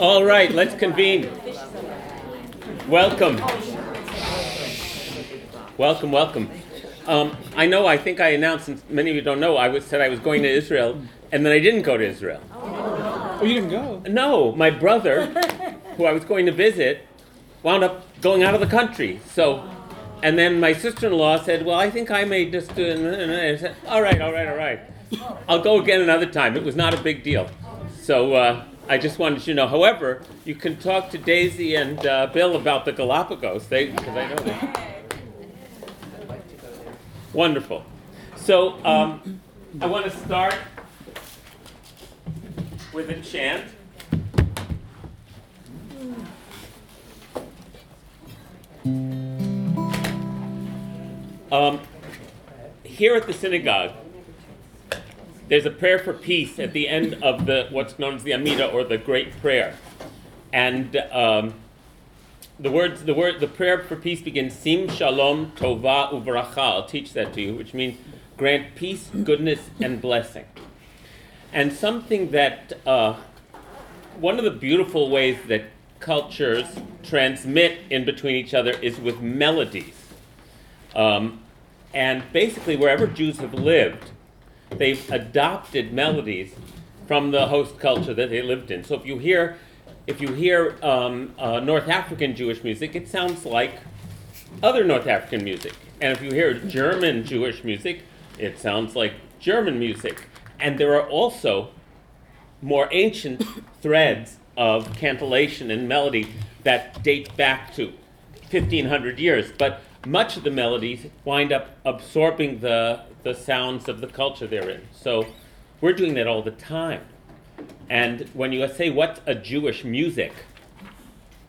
All right, let's convene. Welcome. Welcome, welcome. Um, I know, I think I announced, and many of you don't know, I was, said I was going to Israel, and then I didn't go to Israel. Oh, you didn't go? No, my brother, who I was going to visit, wound up going out of the country. So, and then my sister-in-law said, "Well, I think I may just do." And I said, "All right, all right, all right. I'll go again another time." It was not a big deal. So uh, I just wanted you to know. However, you can talk to Daisy and uh, Bill about the Galapagos. They, because I know them. Wonderful. So um, I want to start with a chant. Um, here at the synagogue, there's a prayer for peace at the end of the what's known as the Amida or the Great Prayer, and um, the words, the word, the prayer for peace begins Sim Shalom Tova Uvracha. I'll teach that to you, which means grant peace, goodness, and blessing. And something that uh, one of the beautiful ways that cultures transmit in between each other is with melodies. Um, and basically, wherever Jews have lived, they've adopted melodies from the host culture that they lived in. So if you hear, if you hear um, uh, North African Jewish music, it sounds like other North African music. And if you hear German Jewish music, it sounds like German music. And there are also more ancient threads of cantillation and melody that date back to 1500 years. But much of the melodies wind up absorbing the, the sounds of the culture they're in. So we're doing that all the time. And when you say what's a Jewish music,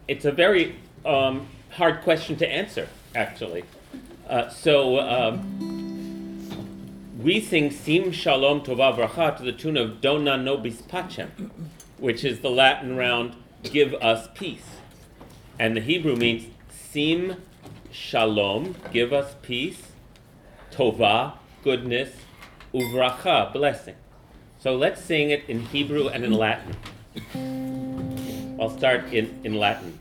it's a very um, hard question to answer, actually. Uh, so um, we sing Sim Shalom Tova Vracha to the tune of Dona Nobis Pacem, which is the Latin round Give Us Peace. And the Hebrew means Sim Shalom, give us peace, Tova, goodness, Uvracha, blessing. So let's sing it in Hebrew and in Latin. I'll start in, in Latin.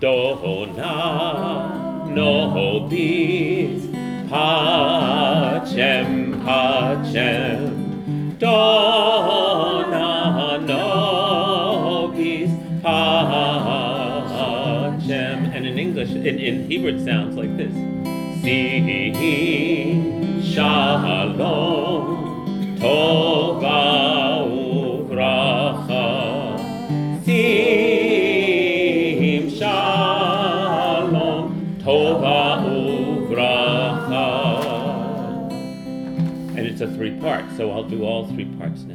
Dona nobis pacem pacem Dona nobis pacem and in English in, in Hebrew it sounds like this Si shalom tova uvracha. Sim shalom tova uvracha. And it's a three part so I'll do all three parts now.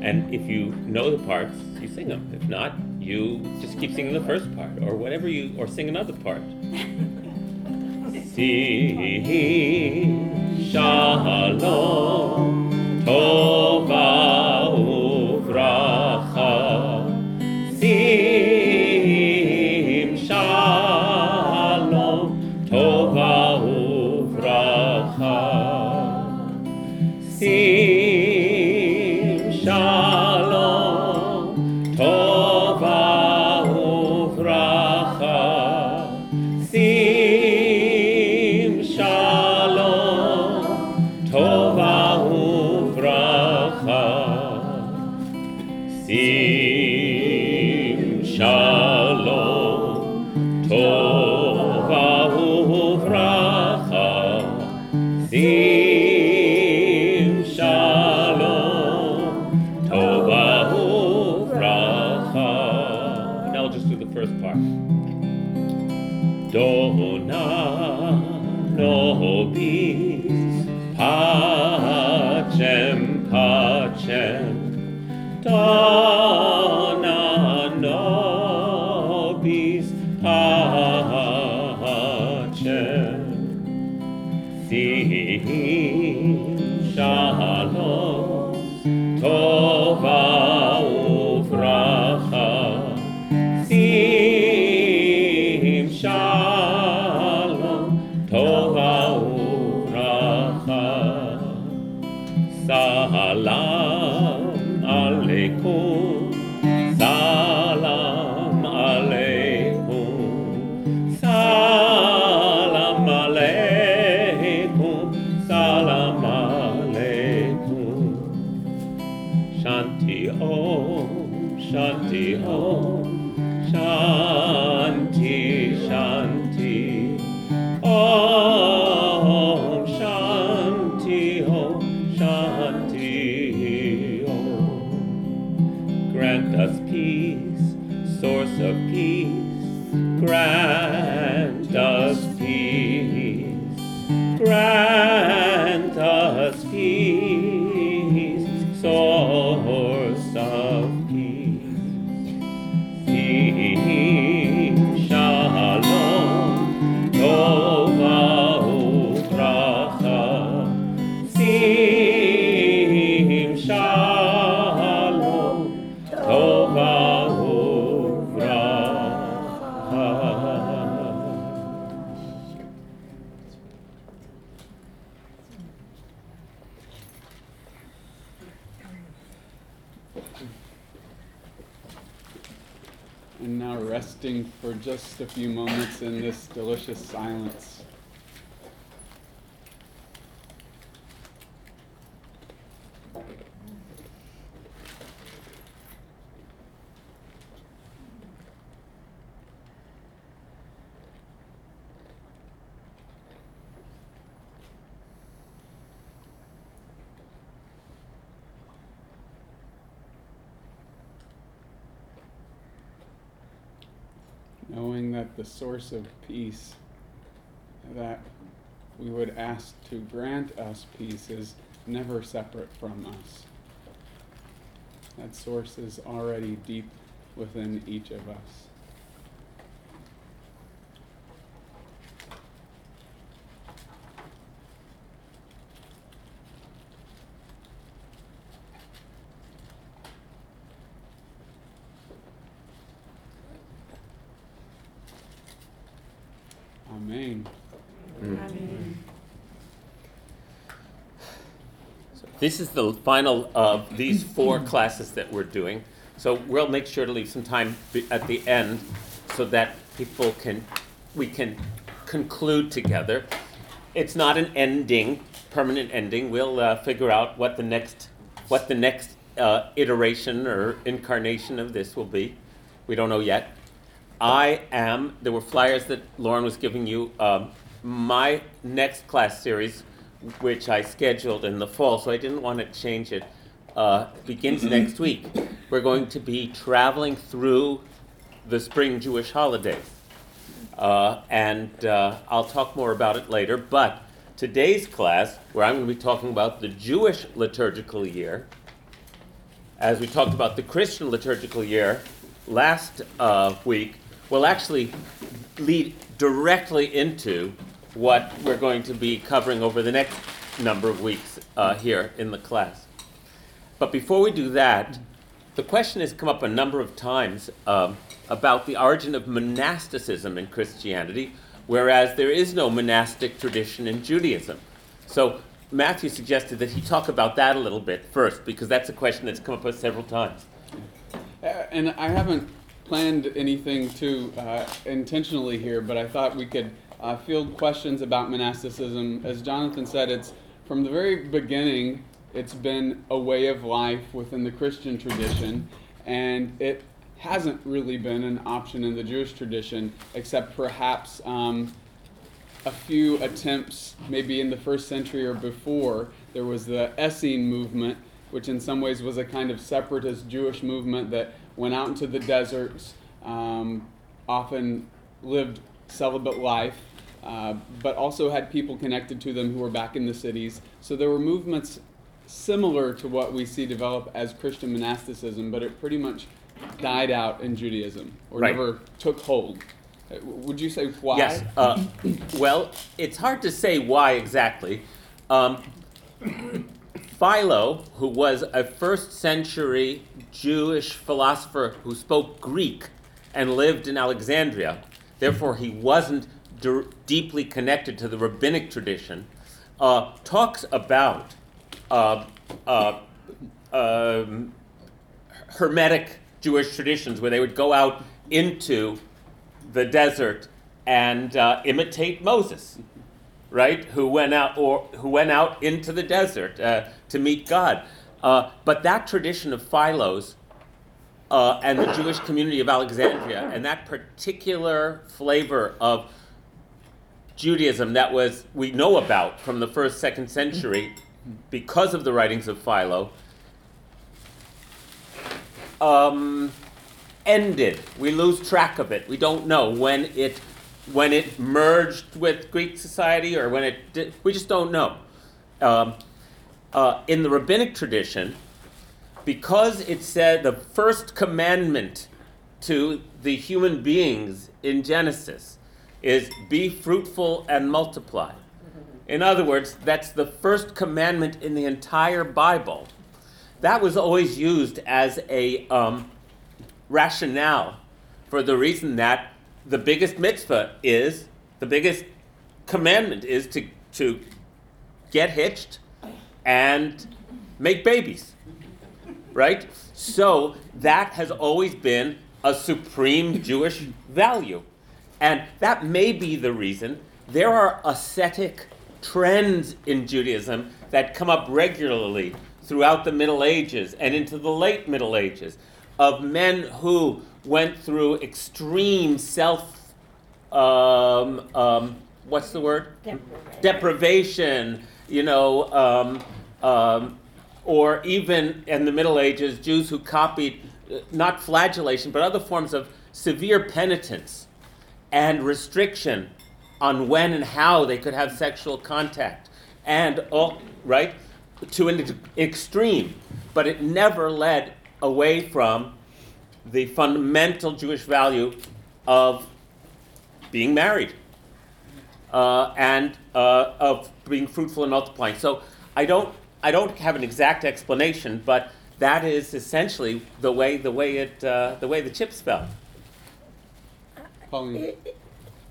And if you know the parts you sing them if not you just keep singing the first part or whatever you or sing another part Si shalom a few moments in this delicious silence. Knowing that the source of peace that we would ask to grant us peace is never separate from us. That source is already deep within each of us. This is the final of these four classes that we're doing. So we'll make sure to leave some time at the end so that people can, we can conclude together. It's not an ending, permanent ending. We'll uh, figure out what the next, what the next uh, iteration or incarnation of this will be. We don't know yet. I am, there were flyers that Lauren was giving you. Um, my next class series, which I scheduled in the fall, so I didn't want to change it, uh, begins next week. We're going to be traveling through the spring Jewish holidays. Uh, and uh, I'll talk more about it later. But today's class, where I'm going to be talking about the Jewish liturgical year, as we talked about the Christian liturgical year last uh, week, will actually lead directly into what we're going to be covering over the next number of weeks uh, here in the class. But before we do that, the question has come up a number of times um, about the origin of monasticism in Christianity, whereas there is no monastic tradition in Judaism. So Matthew suggested that he talk about that a little bit first, because that's a question that's come up several times. Uh, and I haven't planned anything too uh, intentionally here, but I thought we could uh, field questions about monasticism. As Jonathan said, it's from the very beginning, it's been a way of life within the Christian tradition, and it hasn't really been an option in the Jewish tradition, except perhaps um, a few attempts, maybe in the first century or before. There was the Essene movement, which in some ways was a kind of separatist Jewish movement that went out into the deserts, um, often lived celibate life, uh, but also had people connected to them who were back in the cities. So there were movements similar to what we see develop as Christian monasticism, but it pretty much died out in Judaism or Right. never took hold. Uh, Would you say why? Yes. Uh, well, it's hard to say why exactly. Um, Philo, who was a first century Jewish philosopher who spoke Greek and lived in Alexandria, therefore he wasn't deeply connected to the rabbinic tradition, uh, talks about uh, uh, um, hermetic Jewish traditions where they would go out into the desert and uh, imitate Moses, right? Who went out or who went out into the desert uh, to meet God. But that tradition of Philos uh, and the Jewish community of Alexandria and that particular flavor of Judaism that was we know about from the first second century because of the writings of Philo um, ended. We lose track of it. We don't know when it when it merged with Greek society or when it did. We just don't know. Um, uh, in the rabbinic tradition, because it said the first commandment to the human beings in Genesis is be fruitful and multiply. In other words, that's the first commandment in the entire Bible. That was always used as a um, rationale for the reason that the biggest mitzvah is, the biggest commandment is to, to get hitched and make babies. Right? So that has always been a supreme Jewish value. And that may be the reason there are ascetic trends in Judaism that come up regularly throughout the Middle Ages and into the late Middle Ages of men who went through extreme self, um, um, what's the word? Deprivation. Deprivation, you know, um, um, or even in the Middle Ages, Jews who copied uh, not flagellation, but other forms of severe penitence and restriction on when and how they could have sexual contact, and all right to an extreme, but it never led away from the fundamental Jewish value of being married uh, and uh, of being fruitful and multiplying. So I don't, I don't have an exact explanation, but that is essentially the way the way it uh, the way the chips fell. Pauline. I- i-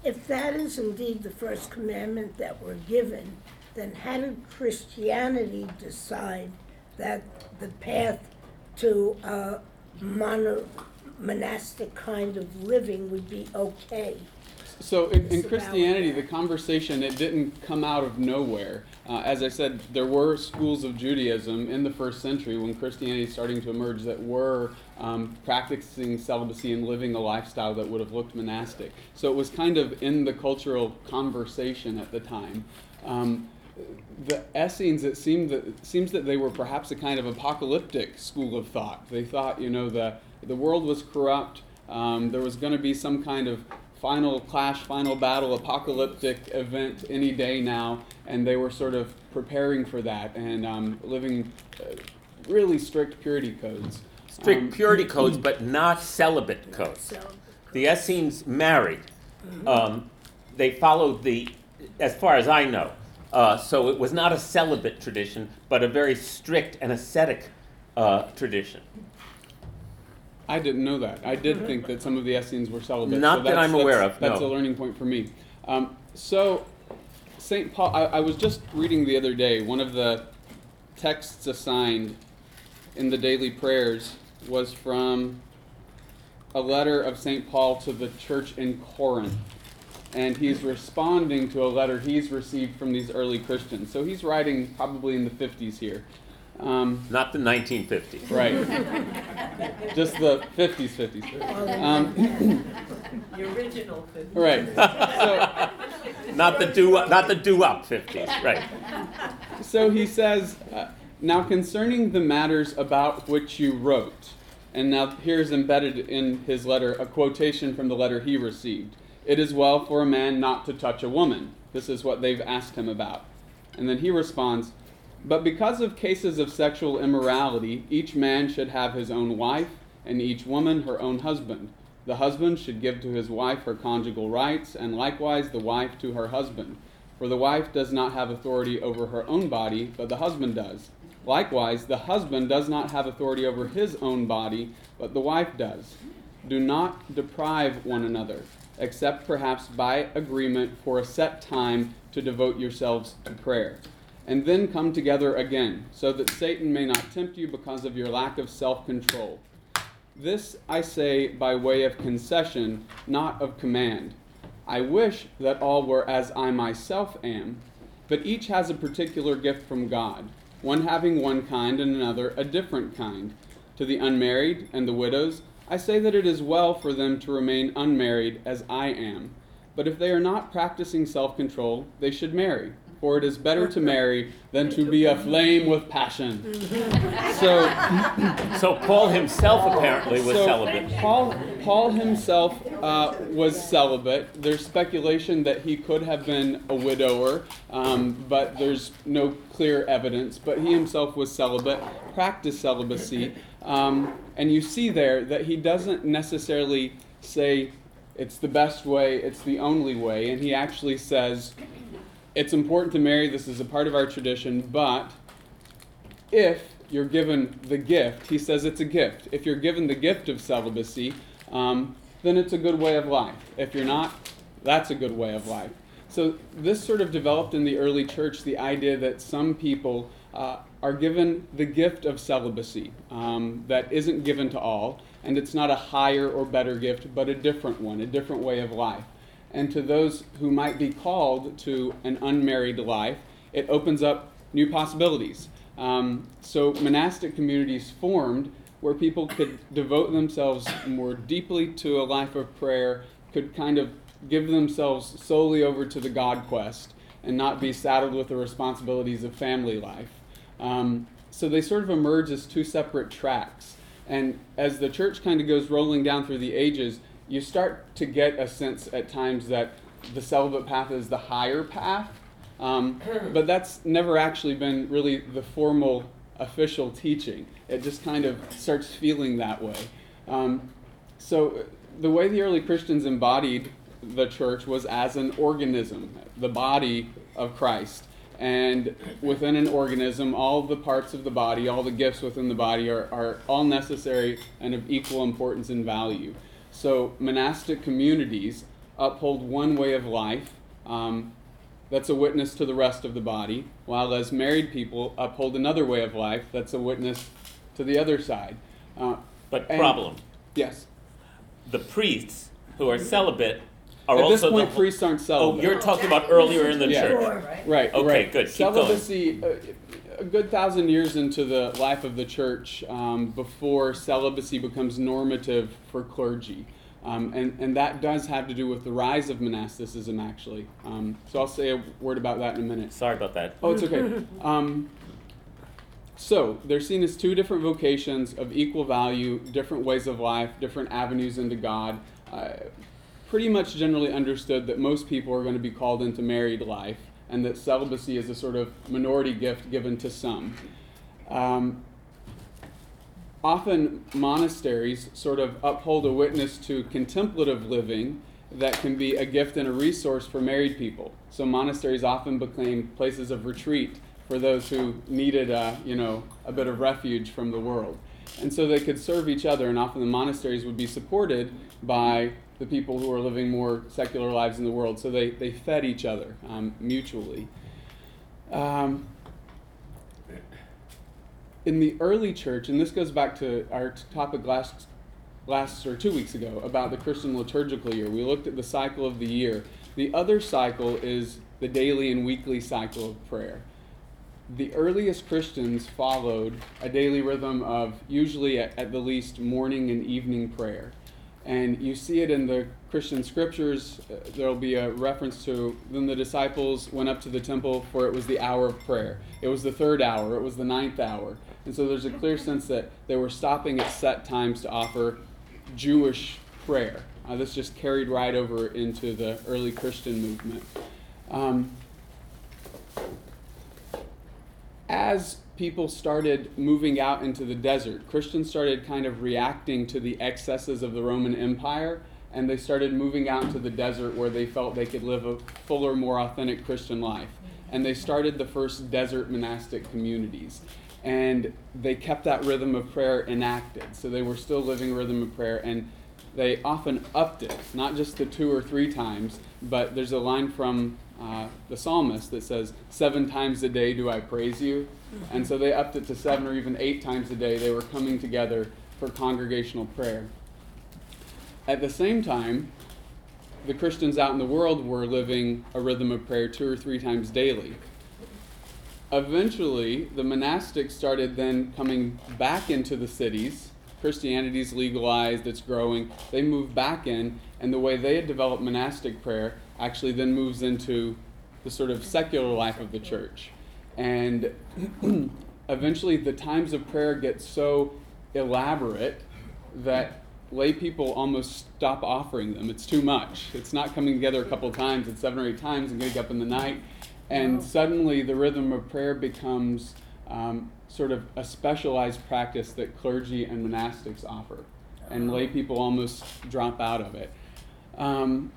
If that is indeed the first commandment that we're given, then how did Christianity decide that the path to a mono, monastic kind of living would be okay? So in, in Christianity, the conversation it didn't come out of nowhere. Uh, as I said, there were schools of Judaism in the first century when Christianity is starting to emerge that were um, practicing celibacy and living a lifestyle that would have looked monastic. So it was kind of in the cultural conversation at the time. Um, the Essenes, it seemed that seems that they were perhaps a kind of apocalyptic school of thought. They thought, you know, the the world was corrupt. Um, there was going to be some kind of final clash, final battle, apocalyptic event any day now, and they were sort of preparing for that and um, living uh, really strict purity codes. Strict Um, purity codes, but not celibate codes. The Essenes married. Um, they followed the, as far as I know, uh, so it was not a celibate tradition, but a very strict and ascetic uh, tradition. I didn't know that. I did think that some of the Essenes were celibate. Not so that I'm aware of, That's no. a learning point for me. Um, so, St. Paul, I, I was just reading the other day, one of the texts assigned in the daily prayers was from a letter of St. Paul to the church in Corinth. And he's responding to a letter he's received from these early Christians. So he's writing probably in the 50s here. Um, Not the 1950s. right. Just the 50s, 50s. Um, The original 50s. right. So, Not the do not the doo-wop 50s. Right. so he says, uh, Now concerning the matters about which you wrote, and now here's embedded in his letter a quotation from the letter he received. It is well for a man not to touch a woman. This is what they've asked him about. And then he responds, But because of cases of sexual immorality, each man should have his own wife, and each woman her own husband. The husband should give to his wife her conjugal rights, and likewise the wife to her husband. For the wife does not have authority over her own body, but the husband does. Likewise, the husband does not have authority over his own body, but the wife does. Do not deprive one another, except perhaps by agreement for a set time to devote yourselves to prayer. And then come together again, so that Satan may not tempt you because of your lack of self control. This I say by way of concession, not of command. I wish that all were as I myself am, but each has a particular gift from God, one having one kind and another a different kind. To the unmarried and the widows, I say that it is well for them to remain unmarried as I am. But if they are not practicing self control, they should marry, for it is better to marry than to be aflame with passion. So, So Paul himself apparently was so celibate. Paul, Paul himself uh, was celibate. There's speculation that he could have been a widower, um, but there's no clear evidence. But he himself was celibate, practiced celibacy, um, and you see there that he doesn't necessarily say it's the best way, it's the only way, and he actually says it's important to marry. This is a part of our tradition, but if you're given the gift, he says it's a gift. If you're given the gift of celibacy, um, then it's a good way of life. If you're not, that's a good way of life. So this sort of developed in the early church the idea that some people uh, are given the gift of celibacy um, that isn't given to all, and it's not a higher or better gift, but a different one, a different way of life. And to those who might be called to an unmarried life, it opens up new possibilities. Um, so monastic communities formed where people could devote themselves more deeply to a life of prayer, could kind of give themselves solely over to the God quest, and not be saddled with the responsibilities of family life. Um, so they sort of emerge as two separate tracks. And as the church kind of goes rolling down through the ages, you start to get a sense at times that the celibate path is the higher path. Um, but that's never actually been really the formal official teaching. It just kind of starts feeling that way. Um, so the way the early Christians embodied the church was as an organism, the body of Christ. And within an organism, all the parts of the body, all the gifts within the body are, are all necessary and of equal importance and value. So monastic communities uphold one way of life um, that's a witness to the rest of the body, while as married people uphold another way of life that's a witness to the other side. Uh, But and- problem, yes. the priests who are celibate are At also this point, the, priests aren't celibate. Oh, celibate. you're talking about earlier in the Yeah. church. Sure. Right. Okay, right. good. Keep going. Celibacy, uh, a good thousand years into the life of the church, um, before celibacy becomes normative for clergy. Um, and, and that does have to do with the rise of monasticism, actually. Um, so I'll say a word about that in a minute. Sorry about that. Oh, it's okay. Um, so they're seen as two different vocations of equal value, different ways of life, different avenues into God. Uh, pretty much generally understood that most people are going to be called into married life, and that celibacy is a sort of minority gift given to some. Um, often monasteries sort of uphold a witness to contemplative living that can be a gift and a resource for married people. So monasteries often became places of retreat for those who needed, uh, you know, a bit of refuge from the world. And so they could serve each other, and often the monasteries would be supported by the people who were living more secular lives in the world. So they, they fed each other um, mutually. Um, in the early church, and this goes back to our topic last, last or two weeks ago about the Christian liturgical year. We looked at the cycle of the year. The other cycle is the daily and weekly cycle of prayer. The earliest Christians followed a daily rhythm of usually at, at the least morning and evening prayer. And you see it in the Christian scriptures. Uh, there'll be a reference to then the disciples went up to the temple for it was the hour of prayer. It was the third hour, it was the ninth hour. And so there's a clear sense that they were stopping at set times to offer Jewish prayer. Uh, this just carried right over into the early Christian movement. Um, as people started moving out into the desert, Christians started kind of reacting to the excesses of the Roman Empire, and they started moving out into the desert where they felt they could live a fuller, more authentic Christian life. And they started the first desert monastic communities. And they kept that rhythm of prayer enacted. So they were still living rhythm of prayer, and they often upped it, not just the two or three times, but there's a line from uh, the psalmist that says, Seven times a day do I praise you. And so they upped it to seven or even eight times a day. They were coming together for congregational prayer. At the same time, the Christians out in the world were living a rhythm of prayer two or three times daily. Eventually, the monastics started then coming back into the cities. Christianity's legalized, it's growing. They move back in, and the way they had developed monastic prayer actually then moves into the sort of secular life of the church. And eventually, the times of prayer get so elaborate that lay people almost stop offering them. It's too much. It's not coming together a couple times, it's seven or eight times and getting up in the night. And suddenly the rhythm of prayer becomes um, sort of a specialized practice that clergy and monastics offer. And lay people almost drop out of it. Um,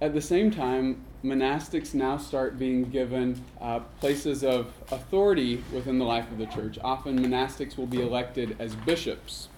at the same time, monastics now start being given uh, places of authority within the life of the church. Often, monastics will be elected as bishops,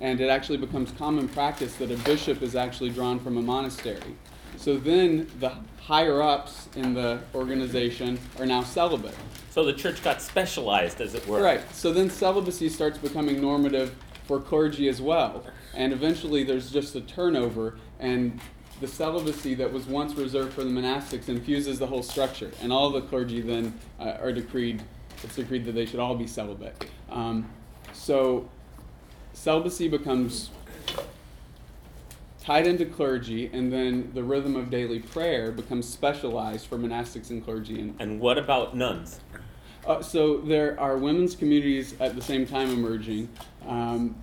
and it actually becomes common practice that a bishop is actually drawn from a monastery. So then, the higher ups in the organization are now celibate. So the church got specialized, as it were. Right. So then celibacy starts becoming normative for clergy as well. And eventually there's just a turnover, and the celibacy that was once reserved for the monastics infuses the whole structure. And all the clergy then uh, are decreed, it's decreed that they should all be celibate. Um, so celibacy becomes tied into clergy, and then the rhythm of daily prayer becomes specialized for monastics and clergy. And And what about nuns? uh, so there are women's communities at the same time emerging. Um,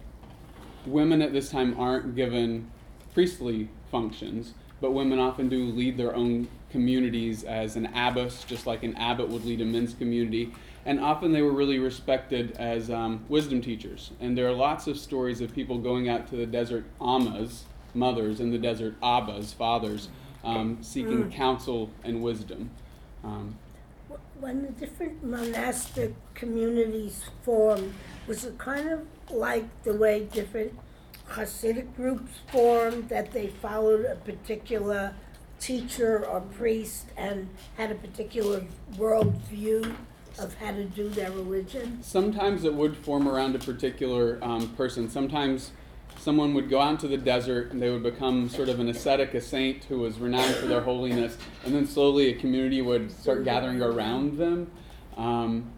women at this time aren't given priestly functions, but women often do lead their own communities as an abbess, just like an abbot would lead a men's community. And often they were really respected as um, wisdom teachers. And there are lots of stories of people going out to the desert ammas, mothers, and the desert abbas, fathers, um, seeking counsel and wisdom. Um, When the different monastic communities formed, was it kind of like the way different Hasidic groups formed, that they followed a particular teacher or priest and had a particular worldview of how to do their religion? Sometimes it would form around a particular um, person. Sometimes someone would go out into the desert and they would become sort of an ascetic, a saint who was renowned for their holiness, and then slowly a community would start gathering around them. Um,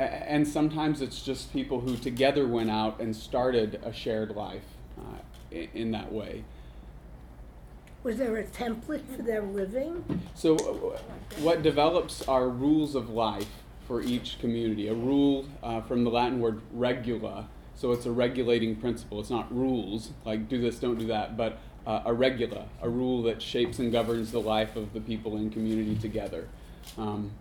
and sometimes it's just people who together went out and started a shared life uh, in, that way. Was there a template for their living? So, uh, what develops are rules of life for each community. A rule uh, from the Latin word regula, so it's a regulating principle. It's not rules like do this, don't do that, but uh, a regula, a rule that shapes and governs the life of the people in community together. Um,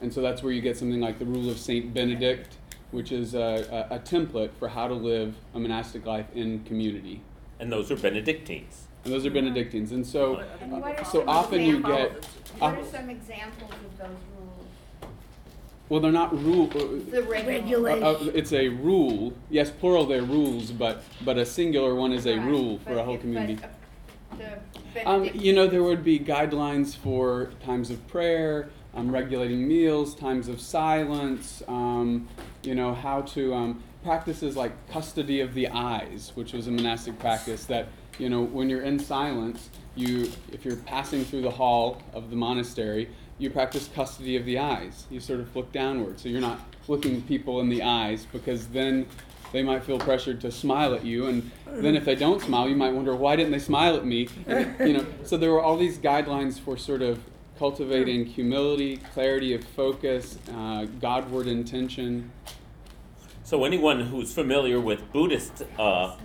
and so that's where you get something like the rule of Saint Benedict, which is a, a, a template for how to live a monastic life in community. And those are Benedictines. And those are Benedictines. And so, And what uh, are so some often you examples- get. What uh, are some examples of those rules? well, they're not rule. The regular. Uh, uh, it's a rule. Yes, plural. They're rules, but but a singular one is a Right, rule for but a whole community. but, uh, The Um, you know, there would be guidelines for times of prayer, um, regulating meals, times of silence. Um, you know how to um, practices like custody of the eyes, which was a monastic practice. That you know, when you're in silence, you if you're passing through the hall of the monastery, you practice custody of the eyes. You sort of look downward, so you're not looking people in the eyes because then they might feel pressured to smile at you and then if they don't smile you might wonder why didn't they smile at me and, you know so there were all these guidelines for sort of cultivating humility clarity of focus uh, godward intention So anyone who's familiar with Buddhist uh,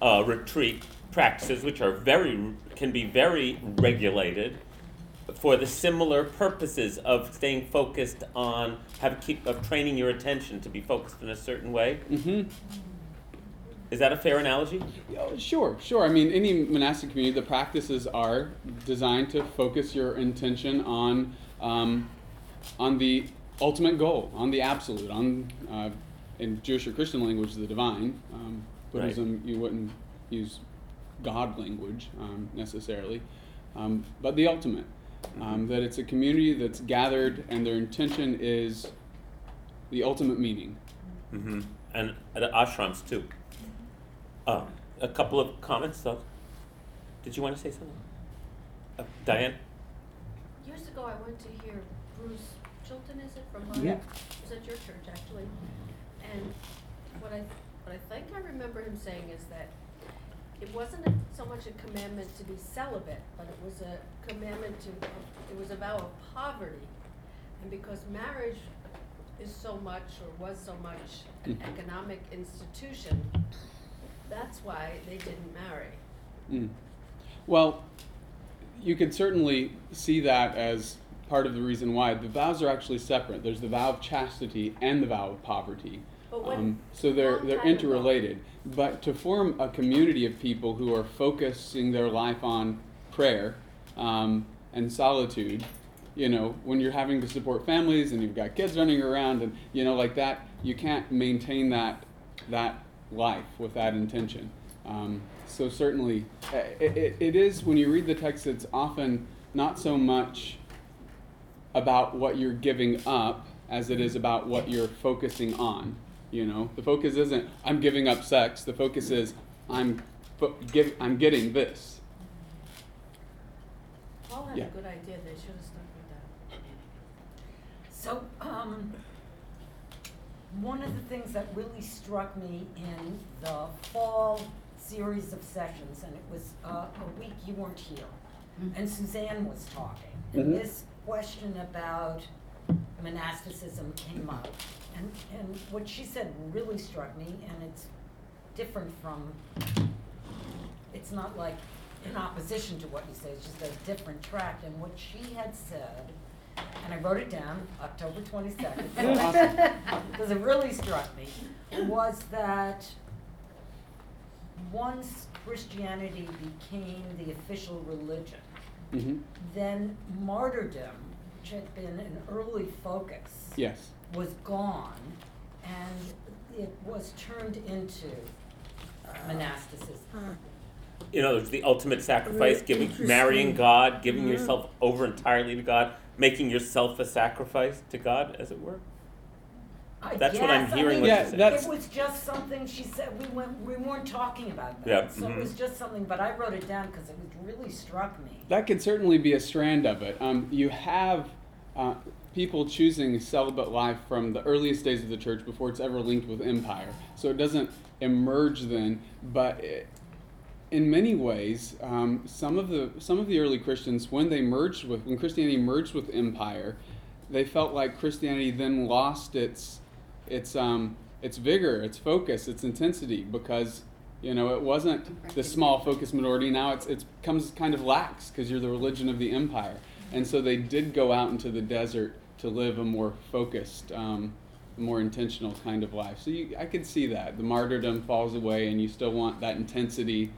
uh, retreat practices, which are very can be very regulated, for the similar purposes of staying focused on have keep of training your attention to be focused in a certain way. hmm Is that a fair analogy? Yeah, Sure, sure. I mean, any monastic community, the practices are designed to focus your intention on, um, on the ultimate goal, on the absolute, on, uh, in Jewish or Christian language, the divine. Um, Right. Buddhism, you wouldn't use God language um, necessarily, um, but the ultimate. Um, that it's a community that's gathered and their intention is the ultimate meaning. hmm and the ashrams too. Uh, a couple of comments, though. Did you want to say something? Uh, Diane? Years ago, I went to hear Bruce Chilton, is it, from Yeah. Harvard? It was at your church, actually. And what I, what I think I remember him saying is that it wasn't a- so much a commandment to be celibate, but it was a commandment to, it was a vow of poverty. And because marriage is so much, or was so much, an Mhm. economic institution, that's why they didn't marry. Mm. Well, you can certainly see that as part of the reason why. The vows are actually separate. There's the vow of chastity and the vow of poverty. Um, so they're they're interrelated. But to form a community of people who are focusing their life on prayer um, and solitude, you know, when you're having to support families and you've got kids running around and you know like that, you can't maintain that that life with that intention. Um, so certainly, uh, it, it, it is when you read the text, it's often not so much about what you're giving up as it is about what you're focusing on. You know, the focus isn't I'm giving up sex. The focus is I'm fo- give, I'm getting this. Paul had Yeah. a good idea, they should have stuck with that. So, um, one of the things that really struck me in the fall series of sessions, and it was uh, a week you weren't here, and Suzanne was talking, and Mhm. this question about monasticism came up. And, and what she said really struck me, and it's different from, it's not like in opposition to what you say, it's just a different track. And what she had said, and I wrote it down, October twenty-second, because it really struck me, was that once Christianity became the official religion, hmm then martyrdom, which had been an early focus, Yes. was gone, and it was turned into monasticism. Uh, You know, there's the ultimate sacrifice, giving, marrying God, giving Mhm. yourself over entirely to God, making yourself a sacrifice to God, as it were. I That's what I'm guess, I hearing mean, Yeah, you say. that's- It was just something she said, we went, we weren't talking about that. Yeah, So it mhm. was just something, but I wrote it down because it really struck me. That could certainly be a strand of it. Um, you have uh, people choosing celibate life from the earliest days of the church before it's ever linked with empire. So it doesn't emerge then, but it, in many ways, um, some of the some of the early Christians, when they merged with when Christianity merged with empire, they felt like Christianity then lost its its um, its vigor, its focus, its intensity because you know it wasn't the small focused minority. Now it's it comes kind of lax because you're the religion of the empire, and so they did go out into the desert to live a more focused. Um, more intentional kind of life. So you, I could see that the martyrdom falls away, and you still want that intensity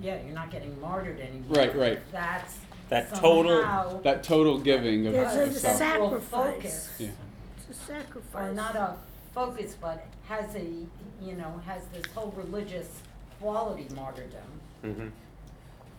Yeah, you're not getting martyred anymore. Right, right. That's That total- that total giving of There's a yourself. central sacrifice. focus. Yeah. It's a sacrifice. or not a focus, but has a, you know, has this whole religious quality martyrdom, Mm-hmm.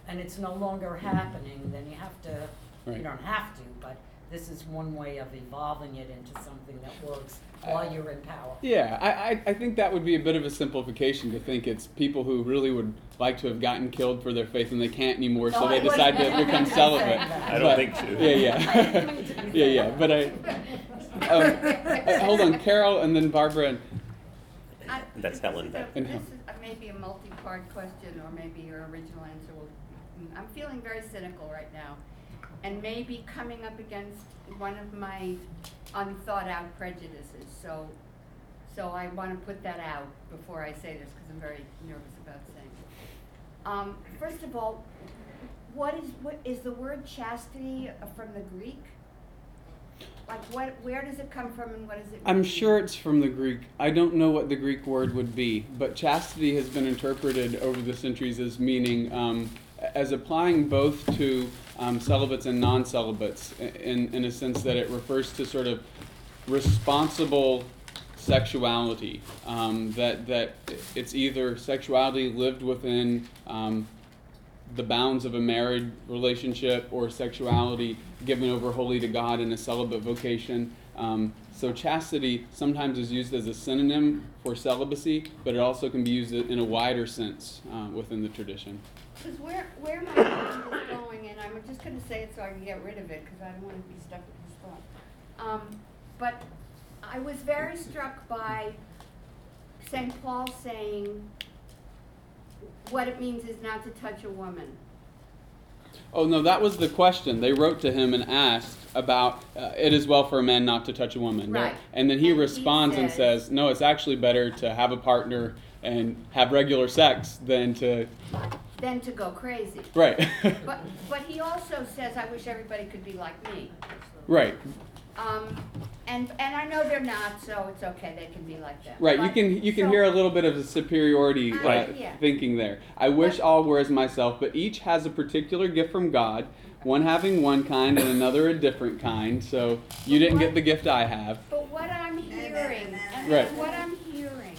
and it's no longer happening, then you have to, Right. you don't have to, but this is one way of evolving it into something that works while you're in power. Yeah, I, I, I think that would be a bit of a simplification to think it's people who really would like to have gotten killed for their faith and they can't anymore, so No, they I wasn't- decide to become celibate. I don't But- think so. Yeah, yeah. didn't mean to be yeah, yeah. But I. Um, uh, hold on, Carol, and then Barbara. And, I- That's Helen back. And This is uh, maybe a multi-part question, or maybe your original answer will, I'm feeling very cynical right now. And maybe coming up against one of my unthought-out prejudices, so, so I wanna put that out before I say this, cause I'm very nervous about saying it. Um, first of all, what is, what, is the word chastity uh, from the Greek? Like what, where does it come from and what does it mean? I'm sure it's from the Greek. I don't know what the Greek word would be, but chastity has been interpreted over the centuries as meaning, um, as applying both to um, celibates and non celibates, in, in a sense that it refers to sort of responsible sexuality. Um, that, that it's either sexuality lived within um, the bounds of a married relationship or sexuality given over wholly to God in a celibate vocation. Um, so chastity sometimes is used as a synonym for celibacy, but it also can be used in a wider sense uh, within the tradition. Because where, where my mind is going, I'm just gonna say it so I can get rid of it, because I don't wanna be stuck with this thought. Um, but I was very struck by St. Paul saying what it means is not to touch a woman. Oh no, that was the question. They wrote to him and asked about uh, it is well for a man not to touch a woman. Right. And then he And he responds and says- says, "No, it's actually better to have a partner and have regular sex than to Than to go crazy. right, But, but he also says, I wish everybody could be like me. right, Um, and, and I know they're not, so it's okay, they can be like that. right. You But- can you can so- hear a little bit of the superiority uh, Right. Yeah. thinking there. I wish But- all were as myself, but each has a particular gift from God. One having one kind and another a different kind. So you didn't get the gift I have. But what I'm hearing, and Right. what I'm hearing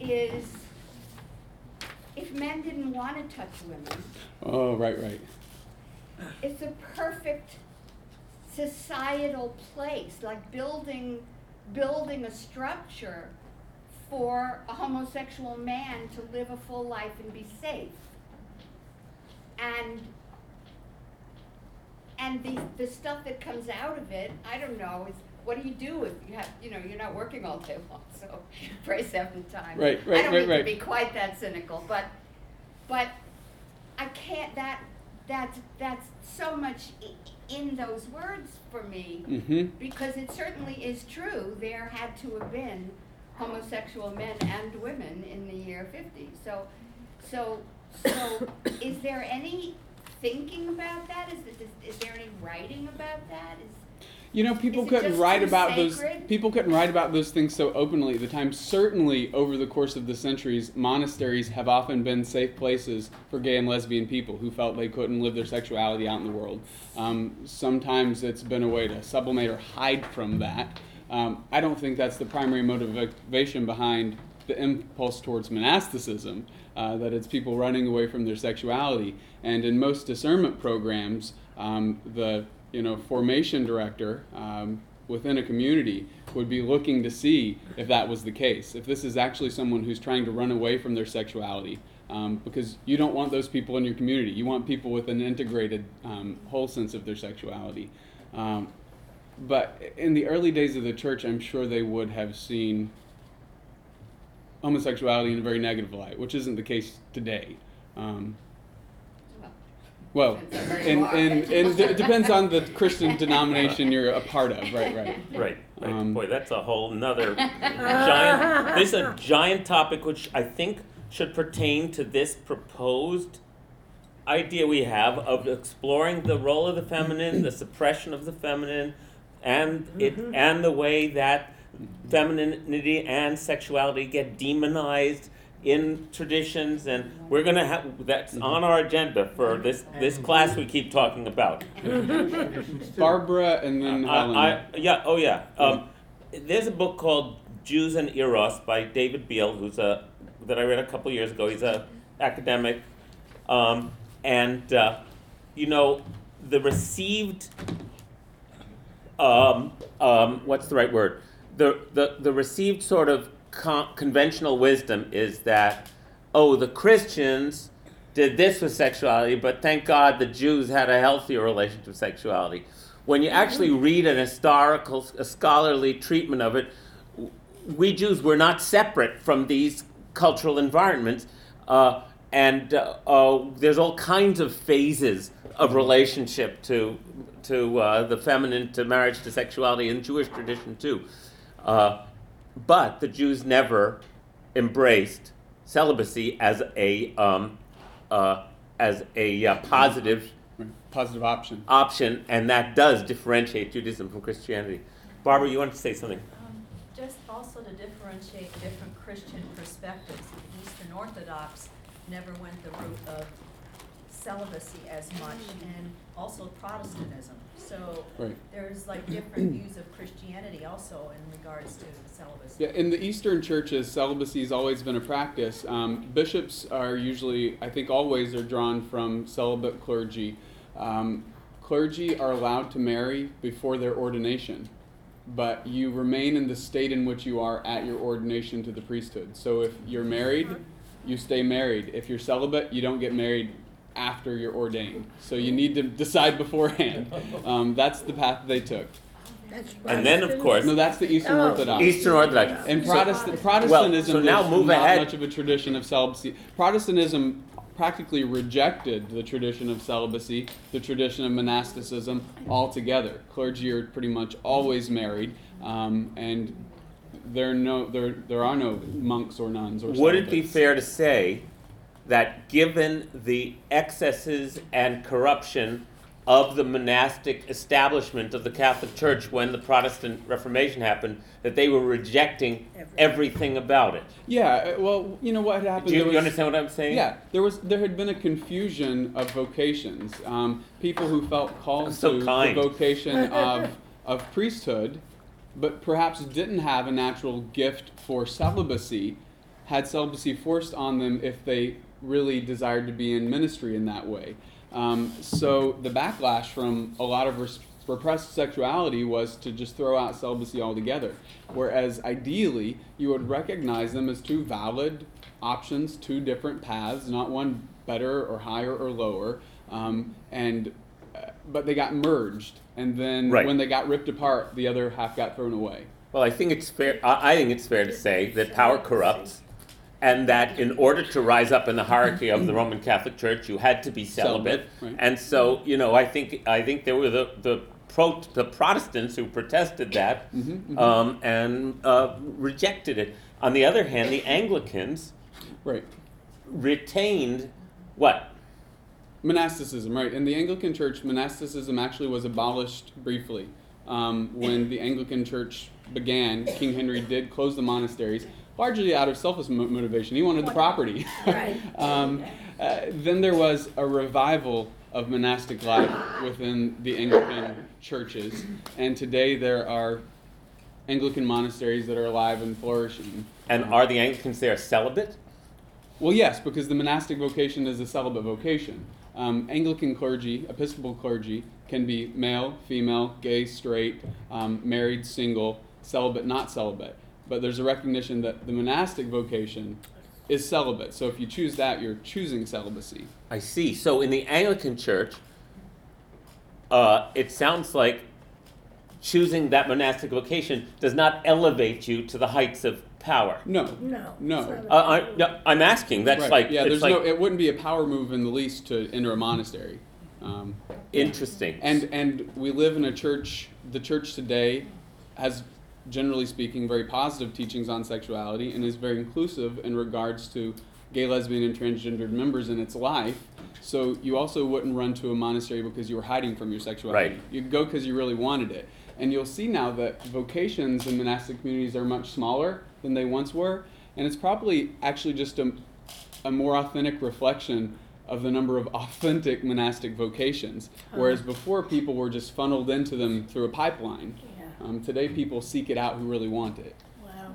is if men didn't wanna touch women, Oh, right, right. it's a perfect societal place, like building, building a structure for a homosexual man to live a full life and be safe. And and the the stuff that comes out of it, I don't know, is what do you do if you have you know, you're not working all day long, so pray seven times. Right, right, I don't right, mean right. to be quite that cynical, but but I can't that that's that's so much in those words for me Mm-hmm. because it certainly is true. There had to have been homosexual men and women in the year 50. So, so, so, is there any thinking about that? Is, is there any writing about that? Is, You know, people couldn't write about those. People couldn't write about those things so openly at the time. Certainly, over the course of the centuries, monasteries have often been safe places for gay and lesbian people who felt they couldn't live their sexuality out in the world. Um, sometimes it's been a way to sublimate or hide from that. Um, I don't think that's the primary motivation behind the impulse towards monasticism. Uh, that it's people running away from their sexuality. And in most discernment programs, um, the you know formation director um, within a community would be looking to see if that was the case. If this is actually someone who's trying to run away from their sexuality, um, because you don't want those people in your community. You want people with an integrated, um, whole sense of their sexuality. Um, but in the early days of the church, I'm sure they would have seen homosexuality in a very negative light, which isn't the case today. Well, well, Depends on where you and, and, and it depends on the Christian denomination you're a part of, right, right. Right. right. Um, Boy, that's a whole nother giant. This is a giant topic which I think should pertain to this proposed idea we have of exploring the role of the feminine, the suppression of the feminine, and it and the way that femininity and sexuality get demonized in traditions and we're going to have that's on our agenda for this this class we keep talking about Barbara and then Helen. I, I, yeah, oh yeah. Um, there's a book called Jews and Eros by David Biale, who's a that I read a couple years ago. He's a academic, um, and uh, you know the received. Um, um, what's the right word? The the the received sort of con- conventional wisdom is that oh the Christians did this with sexuality, but thank God the Jews had a healthier relationship with sexuality. When you actually read an historical, a scholarly treatment of it, we Jews were not separate from these cultural environments, uh, and uh, uh, there's all kinds of phases of relationship to to uh, the feminine, to marriage, to sexuality in Jewish tradition too. Uh, but the Jews never embraced celibacy as a um, uh, as a uh, positive option. option, and that does differentiate Judaism from Christianity. Barbara, you wanted to say something? Um, Just also to differentiate different Christian perspectives. The Eastern Orthodox never went the route of celibacy as much, and also Protestantism. So Right. there's like different views of Christianity also in regards to celibacy. Yeah, in the Eastern churches, celibacy has always been a practice. Um, bishops are usually, I think, always are drawn from celibate clergy. Um, clergy are allowed to marry before their ordination. but you remain in the state in which you are at your ordination to the priesthood. So if you're married, you stay married. If you're celibate, you don't get married after you're ordained. So you need to decide beforehand. Um, that's the path they took. And then, of course, No, that's the Eastern Oh. Orthodox. Eastern Orthodox. And Protestant, Protestantism so now is move not ahead. much of a tradition of celibacy. Protestantism practically rejected the tradition of celibacy, the tradition of monasticism altogether. Clergy are pretty much always married, um, and there are no there there are no monks or nuns or. Would it be fair to say that given the excesses and corruption of the monastic establishment of the Catholic Church when the Protestant Reformation happened, that they were rejecting everything about it? Yeah. uh, Well, you know what had happened. Do you, there you understand what I'm saying? Yeah, there was there had been a confusion of vocations. Um, people who felt called So to kind. the vocation of of priesthood, but perhaps didn't have a natural gift for celibacy, had celibacy forced on them if they really desired to be in ministry in that way. Um, so the backlash from a lot of res- repressed sexuality was to just throw out celibacy altogether. Whereas ideally, you would recognize them as two valid options, two different paths, not one better or higher or lower. Um, and uh, but they got merged, and then Right. when they got ripped apart, the other half got thrown away. Well, I think it's fair. I, I think it's fair to say that power corrupts, and that in order to rise up in the hierarchy of the Roman Catholic Church, you had to be celibate. Celibate, right. And so, you know, I think I think there were the the pro the Protestants who protested that Mhm, mhm. um, and uh, rejected it. On the other hand, the Anglicans Right. retained what? Monasticism, right. In the Anglican Church, monasticism actually was abolished briefly. Um, when the Anglican Church began, King Henry did close the monasteries, largely out of selfish mo- motivation. He wanted the property. Right. um, uh, then there was a revival of monastic life within the Anglican churches, and today there are Anglican monasteries that are alive and flourishing. And are the Anglicans there celibate? Well, yes, because the monastic vocation is a celibate vocation. Um, Anglican clergy, Episcopal clergy, can be male, female, gay, straight, um, married, single, celibate, not celibate. But there's a recognition that the monastic vocation is celibate. So if you choose that, you're choosing celibacy. I see. So in the Anglican Church, uh, it sounds like choosing that monastic vocation does not elevate you to the heights of power. No. No. No. it's not a- Uh, I, no, I'm asking. That's Right. like yeah. it's There's like no. It wouldn't be a power move in the least to enter a monastery. Um, interesting. And and we live in a church. The church today has, generally speaking, very positive teachings on sexuality and is very inclusive in regards to gay, lesbian, and transgendered members in its life. So you also wouldn't run to a monastery because you were hiding from your sexuality. Right. You'd go because you really wanted it. And you'll see now that vocations in monastic communities are much smaller than they once were, and it's probably actually just a, a more authentic reflection of the number of authentic monastic vocations. Whereas before, people were just funneled into them through a pipeline. Yeah. Um, today, people seek it out who really want it. Wow.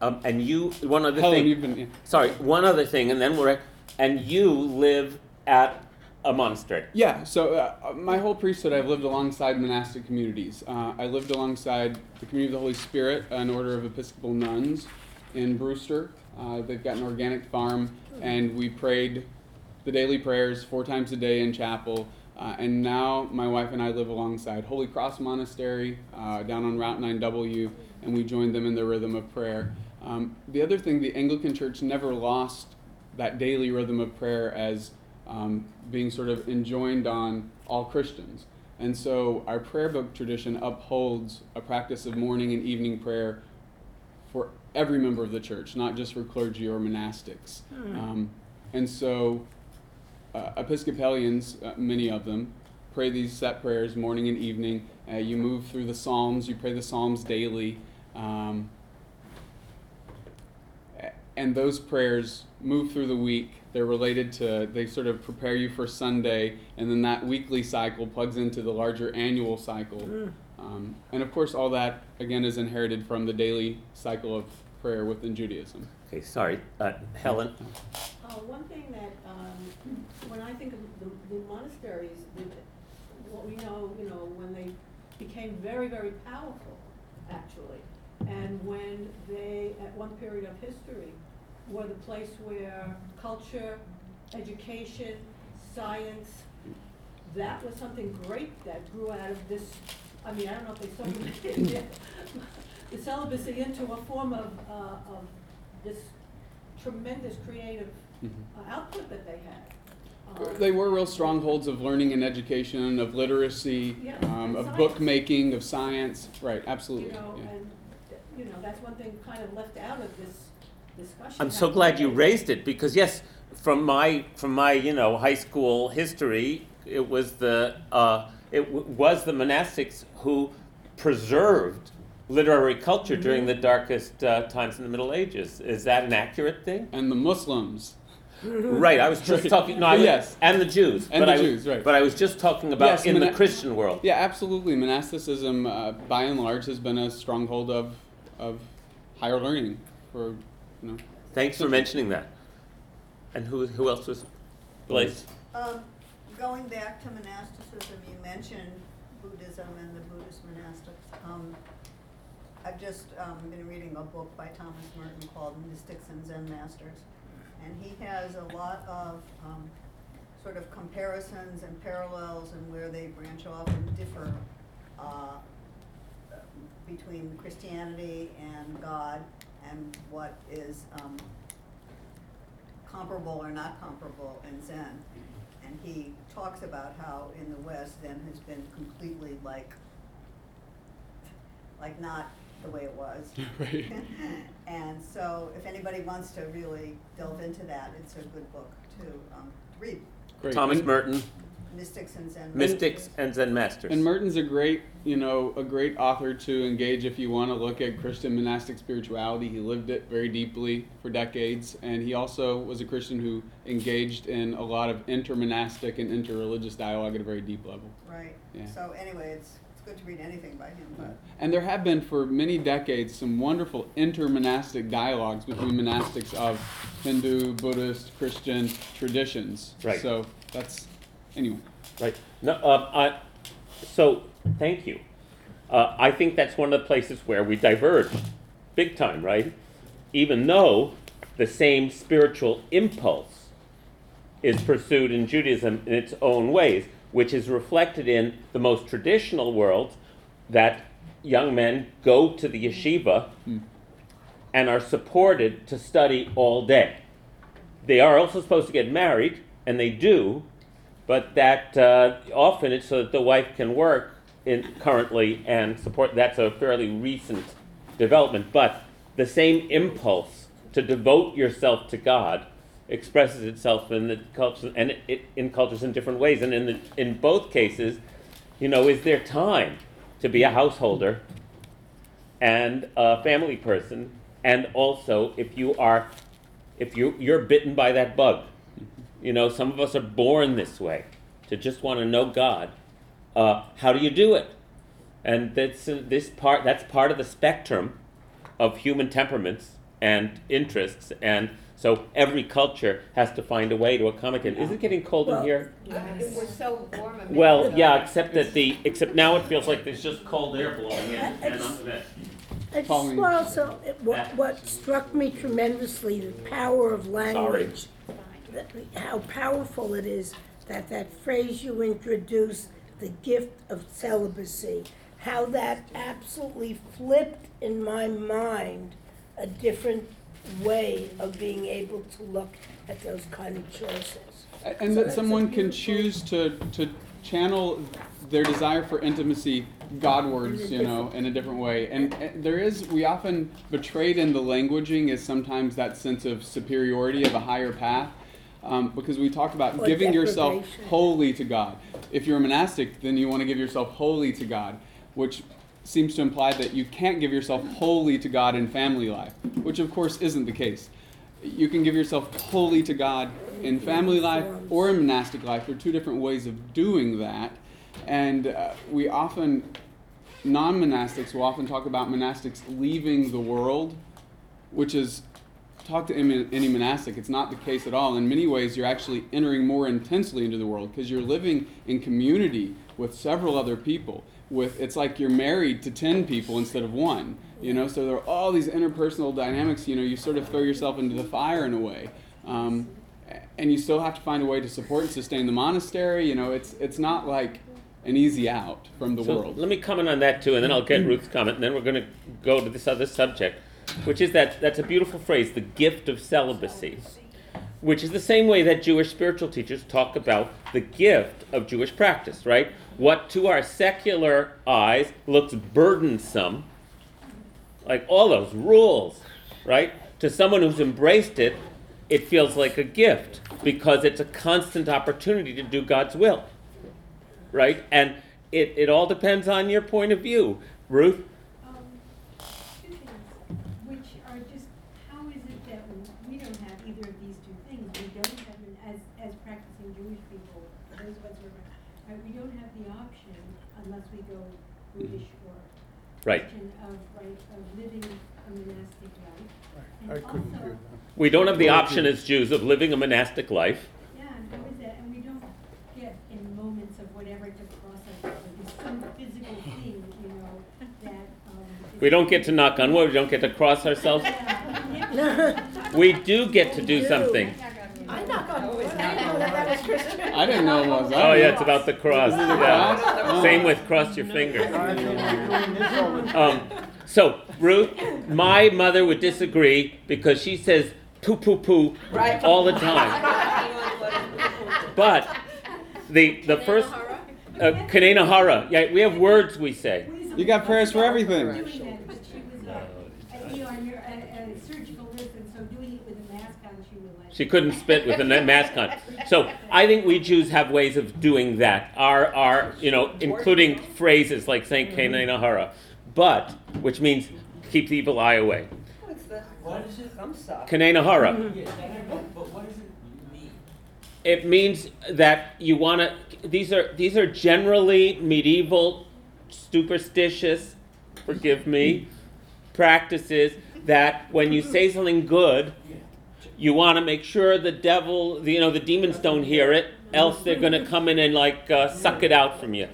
um, and you, one other Helen, thing. you've been. yeah. Sorry, one other thing, and then we're. And you live at a monastery. Yeah, so uh, my whole priesthood, I've lived alongside monastic communities. Uh, I lived alongside the Community of the Holy Spirit, an order of Episcopal nuns in Brewster. Uh, they've got an organic farm, and we prayed the daily prayers four times a day in chapel. Uh, and now my wife and I live alongside Holy Cross Monastery uh, down on Route 9W, and we joined them in the rhythm of prayer. Um, the other thing, the Anglican Church never lost that daily rhythm of prayer as um, being sort of enjoined on all Christians. And so our prayer book tradition upholds a practice of morning and evening prayer for every member of the church, not just for clergy or monastics. Um, and so uh, Episcopalians, uh, many of them, pray these set prayers morning and evening. Uh, you move through the Psalms, you pray the Psalms daily. Um, and those prayers move through the week. They're related to, they sort of prepare you for Sunday, and then that weekly cycle plugs into the larger annual cycle. Um, and of course, all that, again, is inherited from the daily cycle of prayer within Judaism. Okay, sorry, uh, Helen. Uh, one thing that, um, when I think of the, the monasteries, the, what we know, you know, when they became very, very powerful, actually. And when they, at one period of history, were the place where culture, education, science, that was something great that grew out of this, I mean, I don't know if they supplemented the celibacy into a form of, uh, of this tremendous creative uh, output that they had. Uh, They were real strongholds of learning and education, of literacy, Yeah, um, of science. bookmaking, of science. Right, absolutely. You know, yeah. and, you know, that's one thing kind of left out of this discussion. I'm so glad you raised it because yes, from my from my you know high school history, it was the uh, it w- was the monastics who preserved literary culture during the darkest uh, times in the Middle Ages. Is that an accurate thing? And the Muslims. Right. I was just Right. talking. No, I was- Yes. and the Jews. And but the I, was- Jews, right. But I was just talking about Yes, in the Christian world. Yeah, absolutely. Monasticism, uh, by and large, has been a stronghold of of higher learning for you know. Thanks for mentioning that. And who who else was? Blaise. Um, going back to monasticism, you mentioned Buddhism and the Buddhist monastics. Um, I've just, um, been reading a book by Thomas Merton called Mystics and Zen Masters. And he has a lot of, um, sort of comparisons and parallels and where they branch off and differ, uh, between Christianity and God and what is, um, comparable or not comparable in Zen. And he talks about how in the West Zen has been completely like, like not the way it was. Right. And so if anybody wants to really delve into that, it's a good book to, um, read. Great. Thomas And- Merton, Mystics and Zen. Mystics and Zen Masters. And Merton's a great, you know, a great author to engage if you want to look at Christian monastic spirituality. He lived it very deeply for decades, and he also was a Christian who engaged in a lot of intermonastic and interreligious dialogue at a very deep level. Right. Yeah. So anyway, it's, it's good to read anything by him, but. And there have been for many decades some wonderful intermonastic dialogues between monastics of Hindu, Buddhist, Christian traditions. Right. So that's anyway. Right. No, uh, I, so, thank you. Uh, I think that's one of the places where we diverge, big time, right? Even though the same spiritual impulse is pursued in Judaism in its own ways, which is reflected in the most traditional world that young men go to the yeshiva and are supported to study all day. They are also supposed to get married, and they do, but that uh, often it's so that the wife can work in currently and support. That's a fairly recent development, but the same impulse to devote yourself to God expresses itself in the culture and it, it, in cultures in different ways. And in the, in both cases, you know, is there time to be a householder and a family person, and also if you are, if you you're bitten by that bug, you know, some of us are born this way, to just want to know God. Uh, how do you do it? And that's uh, this part. That's part of the spectrum of human temperaments and interests, and so every culture has to find a way to accommodate. Is it getting cold in Well, here? It was so warm Well, ago. yeah, except that the except now it feels like there's just cold air blowing in, and I'm missed. I just want also, it- what, what struck me tremendously, the power of language. that- How powerful it is that that phrase you introduced, the gift of celibacy, how that absolutely flipped in my mind a different way of being able to look at those kind of choices. A- And that someone can choose to, to channel their desire for intimacy Godwards, you know, in a different way. And, and there is, we often betrayed in the languaging is sometimes that sense of superiority of a higher path. Um, because we talk about Or giving yourself deprivation. wholly to God. If you're a monastic, then you want to give yourself wholly to God, which seems to imply that you can't give yourself wholly to God in family life, which of course isn't the case. You can give yourself wholly to God in family life or in monastic life. There are two different ways of doing that. And uh, we often, non monastics will often talk about monastics leaving the world, which is talk to any, any monastic, it's not the case at all. In many ways, you're actually entering more intensely into the world because you're living in community with several other people. With it's like you're married to ten people instead of one. You know, so there are all these interpersonal dynamics. You know, you sort of throw yourself into the fire in a way. Um, and you still have to find a way to support and sustain the monastery. You know, it's it's not like an easy out from the So world. let me comment on that too, and then I'll get Ruth's comment, and then we're going to go to this other subject, which is that that's a beautiful phrase, the gift of celibacy, which is the same way that Jewish spiritual teachers talk about the gift of Jewish practice, right? What to our secular eyes looks burdensome, like all those rules, right? To someone who's embraced it, it feels like a gift because it's a constant opportunity to do God's will right? And it, it all depends on your point of view. Ruth? Um, two things, which are just, how is it that we don't have either of these two things? We don't have, an- as, as practicing Jewish people, those of us who are, right, we don't have the option unless we go Buddhist or Right. Christian of, right, of living a monastic life. And I couldn't also- do that. We don't have the option as Jews of living a monastic life. Yeah, and how is that, and we don't get in moments of whatever to cross us, there's some physical thing, you know, that, um. is- We don't get to knock on wood, we don't get to cross ourselves. Yeah. We do get to do do. something. I knock on wood, I didn't know that that was Christian. I didn't know it was. I Oh, yeah, it's about the cross. Yeah. Same with cross your fingers. I think we're doing this all the time. Um, so, Ruth, my mother would disagree because she says poo poo poo all the time. But the, the first, uh, Kanena Hara, yeah, we have words we say. You got prayers for everything. Doing that, but she was a, a, you know, a, neuro- a, a surgical nurse, and so doing it with a mask on, she couldn't spit with a na- mask on. So I think we Jews have ways of doing that. Our, our, you know, including phrases like saying Kanena Hara, but which means keep the evil eye away. What is it? I'm sorry. Kanena Hara. Yeah, that I know, but what does it mean? It means that you want to. These are these are generally medieval, superstitious, forgive me, practices that when you say something good, you want to make sure the devil, you know, the demons don't hear it, else they're going to come in and like uh, suck it out from you.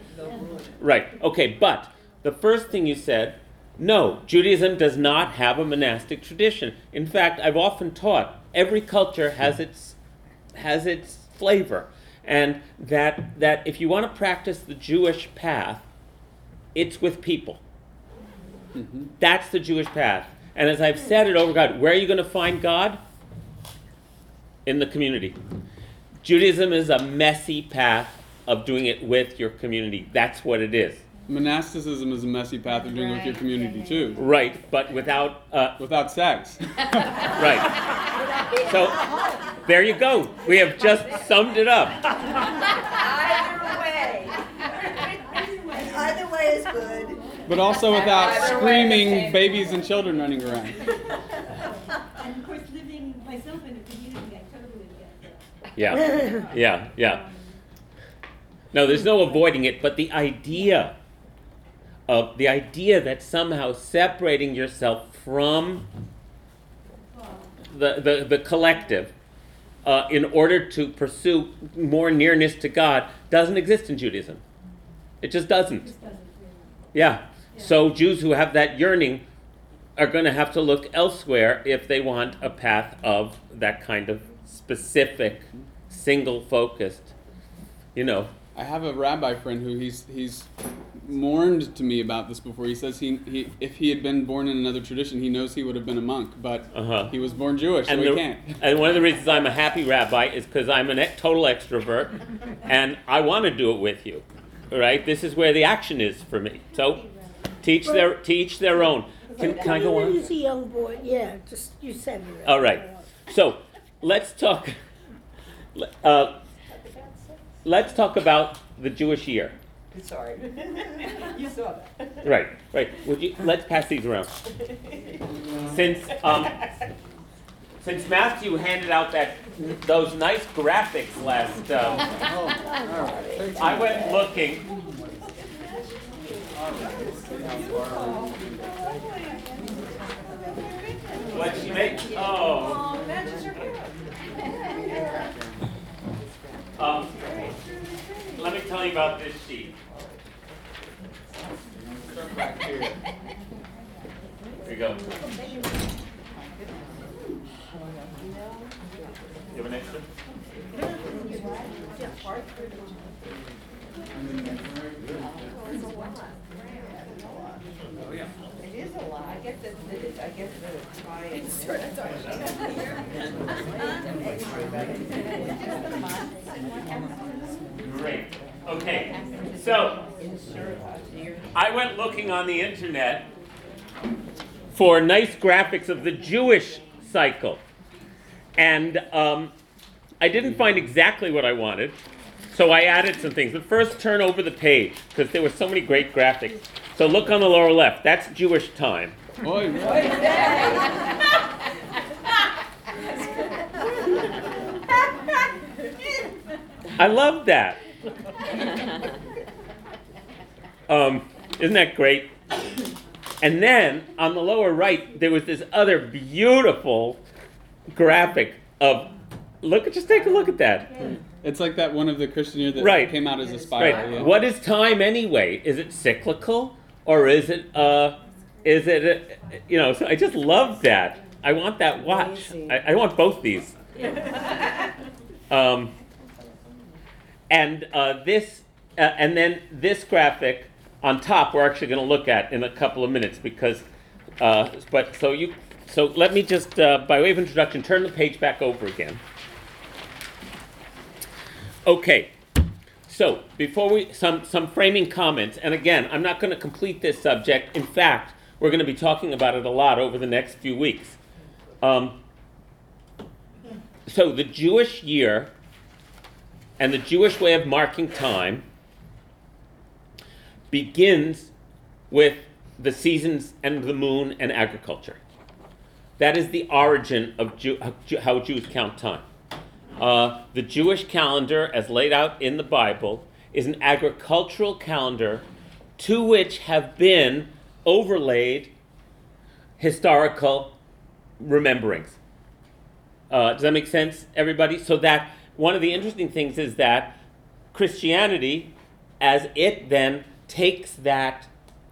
Right. Okay. But the first thing you said, no, Judaism does not have a monastic tradition. In fact, I've often taught every culture has its has its flavor, and that that if you want to practice the Jewish path, it's with people. That's the Jewish path. And as I've said it over God, where are you going to find God? In the community. Judaism is a messy path of doing it with your community. That's what it is. Monasticism is a messy path of doing it with your community too, Right, but without, uh, without sex. right. So, there you go. We have just summed it up. Either way. Either way is good. But also without Either screaming okay. babies and children running around. And of course, living myself in Yeah, yeah, yeah. No, there's no avoiding it, but the idea of the idea that somehow separating yourself from the, the, the collective uh, in order to pursue more nearness to God doesn't exist in Judaism. It just doesn't. Just doesn't really. Yeah. So Jews who have that yearning are going to have to look elsewhere if they want a path of that kind of specific, single focused, you know. I have a rabbi friend who he's he's mourned to me about this before. He says he, he if he had been born in another tradition, he knows he would have been a monk, but Uh-huh. he was born Jewish, so And, he can't. and one of the reasons I'm a happy rabbi is because I'm a total extrovert and I want to do it with you. Right? This is where the action is for me. So teach their teach their own. Can, can I go on? He's a young boy, yeah, just, you said it. All right. So let's talk. Uh, let's talk about the Jewish year. Sorry. You saw that. Right, right. Would you let's pass these around. Since um, since Matthew handed out that those nice graphics last, um, I went looking. What she make? Oh. Um, let me tell you about this sheet. It is a lot, I get that, that it- I get that it's high and. It's Great. Okay. So I went looking on the internet for nice graphics of the Jewish cycle, and um, I didn't find exactly what I wanted. So I added some things. But first, turn over the page because there were so many great graphics. So look on the lower left. That's Jewish time. I love that. Um, isn't that great? And then on the lower right, there was this other beautiful graphic of look. Just take a look at that. It's like that one of the Christian year that Right. came out as a spiral. Right. yeah. What is time anyway? Is it cyclical or is it uh, is it uh, you know? So I just love that. I want that watch. I, I want both these. Um, and uh, this, uh, and then this graphic on top, we're actually going to look at in a couple of minutes because, uh, but so you, so let me just, uh, by way of introduction, turn the page back over again. Okay, so before we, some some framing comments, and again, I'm not going to complete this subject. In fact, we're going to be talking about it a lot over the next few weeks. Um, so the Jewish year and the Jewish way of marking time begins with the seasons and the moon and agriculture. That is the origin of Jew, how Jews count time. Uh, the Jewish calendar, as laid out in the Bible, is an agricultural calendar to which have been overlaid historical rememberings. Uh, does that make sense, everybody? So that one of the interesting things is that Christianity, as it then takes that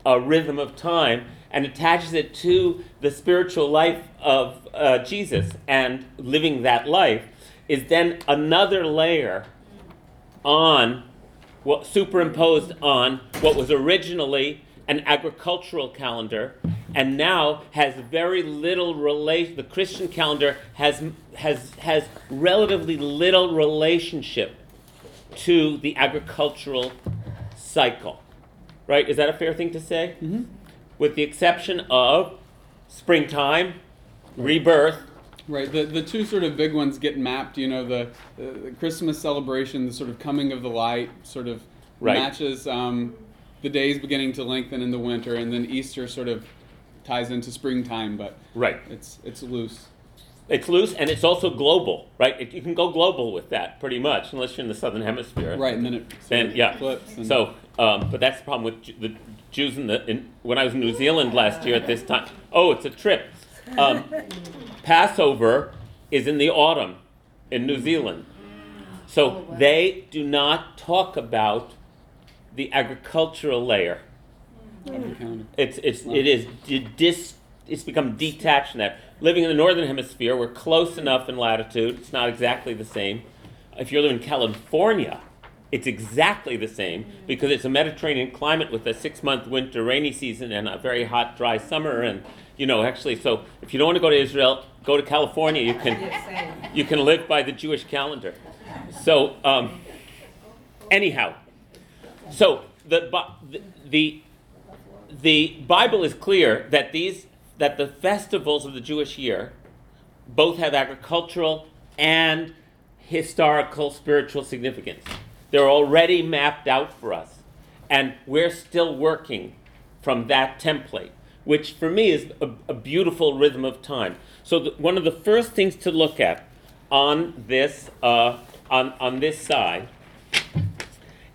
uh, rhythm of time and attaches it to the spiritual life of uh, Jesus and living that life, is then another layer on what superimposed on what was originally an agricultural calendar and now has very little relation the christian calendar has has has relatively little relationship to the agricultural cycle right is that a fair thing to say Mhm. with the exception of springtime rebirth Right. The the two sort of big ones get mapped. You know, the, the, Christmas celebration, the sort of coming of the light, sort of Right. matches um, the days beginning to lengthen in the winter, and then Easter sort of ties into springtime, but right it's it's loose. it's loose and it's also global right it, you can go global with that pretty much unless you're in the southern hemisphere Right, and then it Then yeah. flips. And, So, um, but that's the problem with Ju- the Jews in the in, when I was in New Zealand last year at this time. Oh, it's a trip. Um, Passover is in the autumn in New Zealand, so they do not talk about the agricultural layer. of. It's it's it is di- dis it's become detached from that. Living in the northern hemisphere, we're close enough in latitude. It's not exactly the same. If you're living in California, it's exactly the same because it's a Mediterranean climate with a six-month winter rainy season and a very hot dry summer. And you know, actually, so if you don't want to go to Israel, go to California. You can you can live by the Jewish calendar. So um, anyhow, so the, the the the Bible is clear that these that the festivals of the Jewish year both have agricultural and historical spiritual significance. They're already mapped out for us. And we're still working from that template, which for me is a, a beautiful rhythm of time. So the, one of the first things to look at on this uh, on, on this side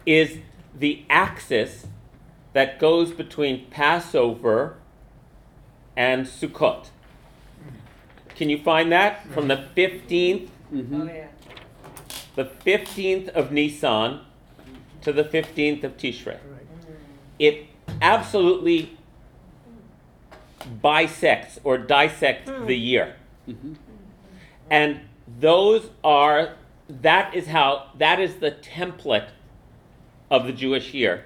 is the axis that goes between Passover and Sukkot. Can you find that from the 15th, Mhm. yeah. The 15th of Nisan to the 15th of Tishrei? It absolutely bisects or dissects the year. Mhm. And those are that is how that is the template of the Jewish year.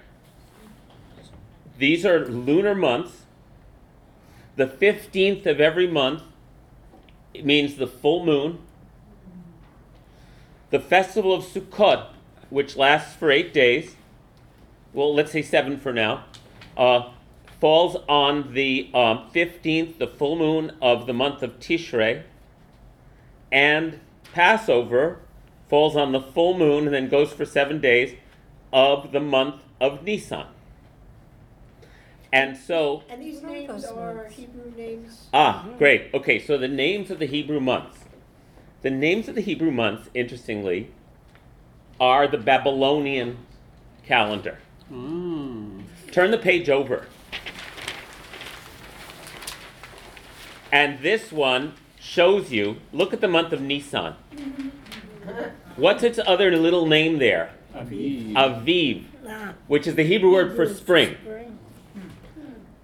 These are lunar months. The 15th of every month means the full moon. The festival of Sukkot, which lasts for eight days, well, let's say seven for now, uh, falls on the um, 15th, the full moon of the month of Tishrei. And Passover falls on the full moon and then goes for seven days of the month of Nisan. And so, And these names are Hebrew names? ah, great. Okay, so the names of the Hebrew months. The names of the Hebrew months, interestingly, are the Babylonian calendar. Mm. Turn the page over. And this one shows you, look at the month of Nisan. What's its other little name there? Aviv. Aviv, which is the Hebrew word for spring.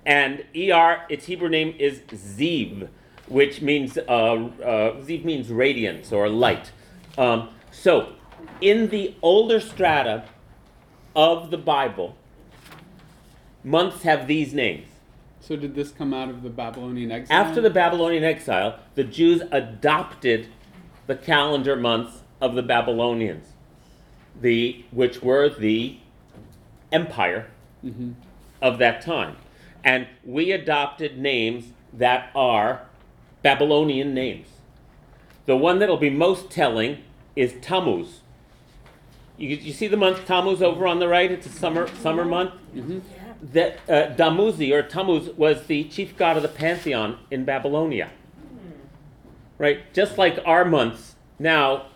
And ER, its Hebrew name is Ziv, which means, uh, uh, Ziv means radiance or light. Um, so, in the older strata of the Bible, months have these names. So did this come out of the Babylonian exile? After the Babylonian exile, the Jews adopted the calendar months of the Babylonians, the, which were the empire hmm of that time. And we adopted names that are Babylonian names. The one that'll be most telling is Tammuz. You, you see the month Tammuz over on the right? It's a summer summer month. hmm That uh, Dumuzi or Tammuz was the chief god of the pantheon in Babylonia. Right, just like our months now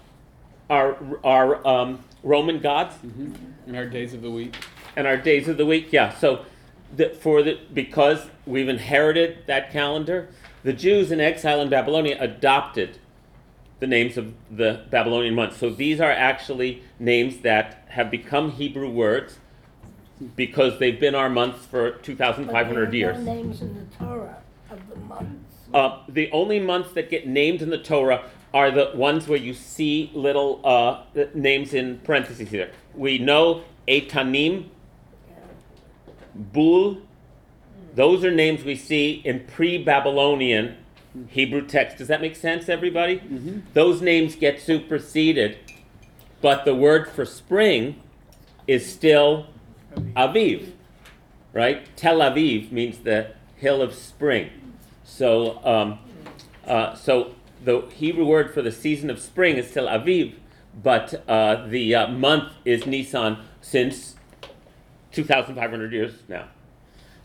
are are um, Roman gods hmm In our days of the week. and our days of the week. Yeah, so the, for the because we've inherited that calendar, the Jews in exile in Babylonia adopted the names of the Babylonian months. So these are actually names that have become Hebrew words because they've been our months for 2,500 years. No names in the Torah of the months. Uh, the only months that get named in the Torah are the ones where you see little uh, names in parentheses here. We know Etanim, Bul, those are names we see in pre Babylonian Hebrew text. Does that make sense, everybody? Mhm. Those names get superseded, but the word for spring is still Aviv, right? Tel Aviv means the hill of spring. So, um, uh, so the Hebrew word for the season of spring is Tel Aviv, but uh, the uh, month is Nisan since 2,500 years now.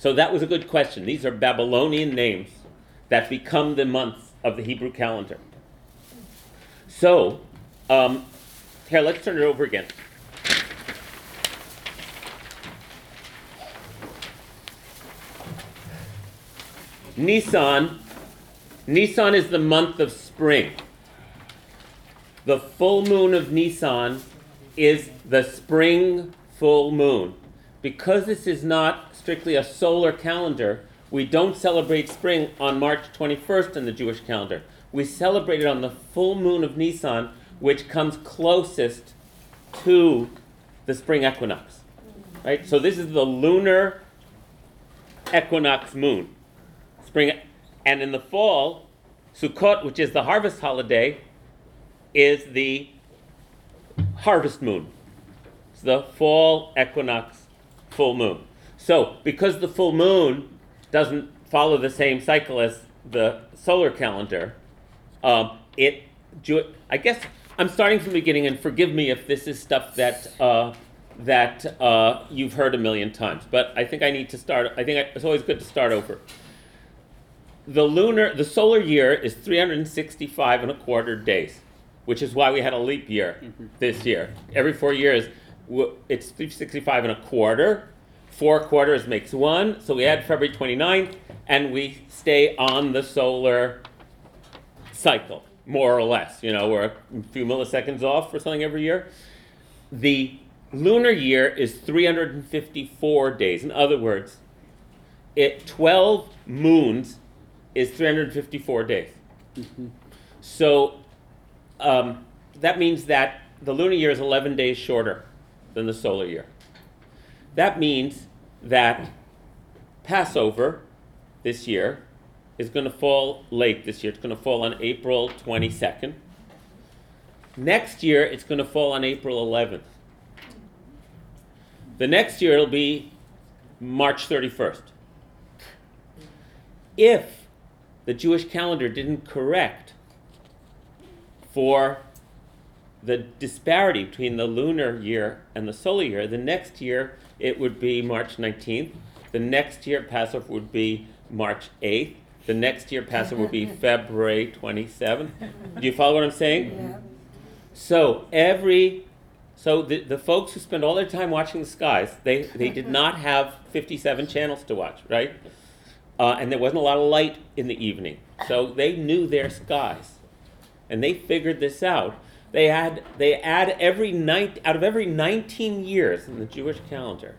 So that was a good question. These are Babylonian names that become the months of the Hebrew calendar. So, um, here, let's turn it over again. Nisan. Nisan is the month of spring. The full moon of Nisan is the spring full moon. Because this is not strictly a solar calendar, we don't celebrate spring on March 21st in the Jewish calendar. We celebrate it on the full moon of Nisan, which comes closest to the spring equinox. Right? So this is the lunar equinox moon. Spring and in the fall, Sukkot, which is the harvest holiday, is the harvest moon. It's the fall equinox full moon. So, because the full moon doesn't follow the same cycle as the solar calendar, um, it, I guess I'm starting from the beginning, and forgive me if this is stuff that uh, that uh, you've heard a million times. But I think I need to start. I think I, it's always good to start over. The lunar, the solar year is 365 and a quarter days, which is why we had a leap year this year. Every four years, it's 365 and a quarter. Four quarters makes one, so we add February 29th, and we stay on the solar cycle, more or less. You know, we're a few milliseconds off or something every year. The lunar year is 354 days. In other words, it 12 moons is 354 days. So um, that means that the lunar year is 11 days shorter than the solar year. That means that Passover this year is going to fall late this year. It's going to fall on April 22nd. Next year, it's going to fall on April 11th. The next year, it'll be March 31st. If the Jewish calendar didn't correct for the disparity between the lunar year and the solar year, the next year it would be March 19th. The next year Passover would be March 8th. The next year Passover would be February 27th. Do you follow what I'm saying? Yeah. So every so the, the folks who spend all their time watching the skies, they, they did not have 57 channels to watch, right? Uh, and there wasn't a lot of light in the evening. So they knew their skies. And they figured this out. They had they add every night out of every 19 years in the Jewish calendar,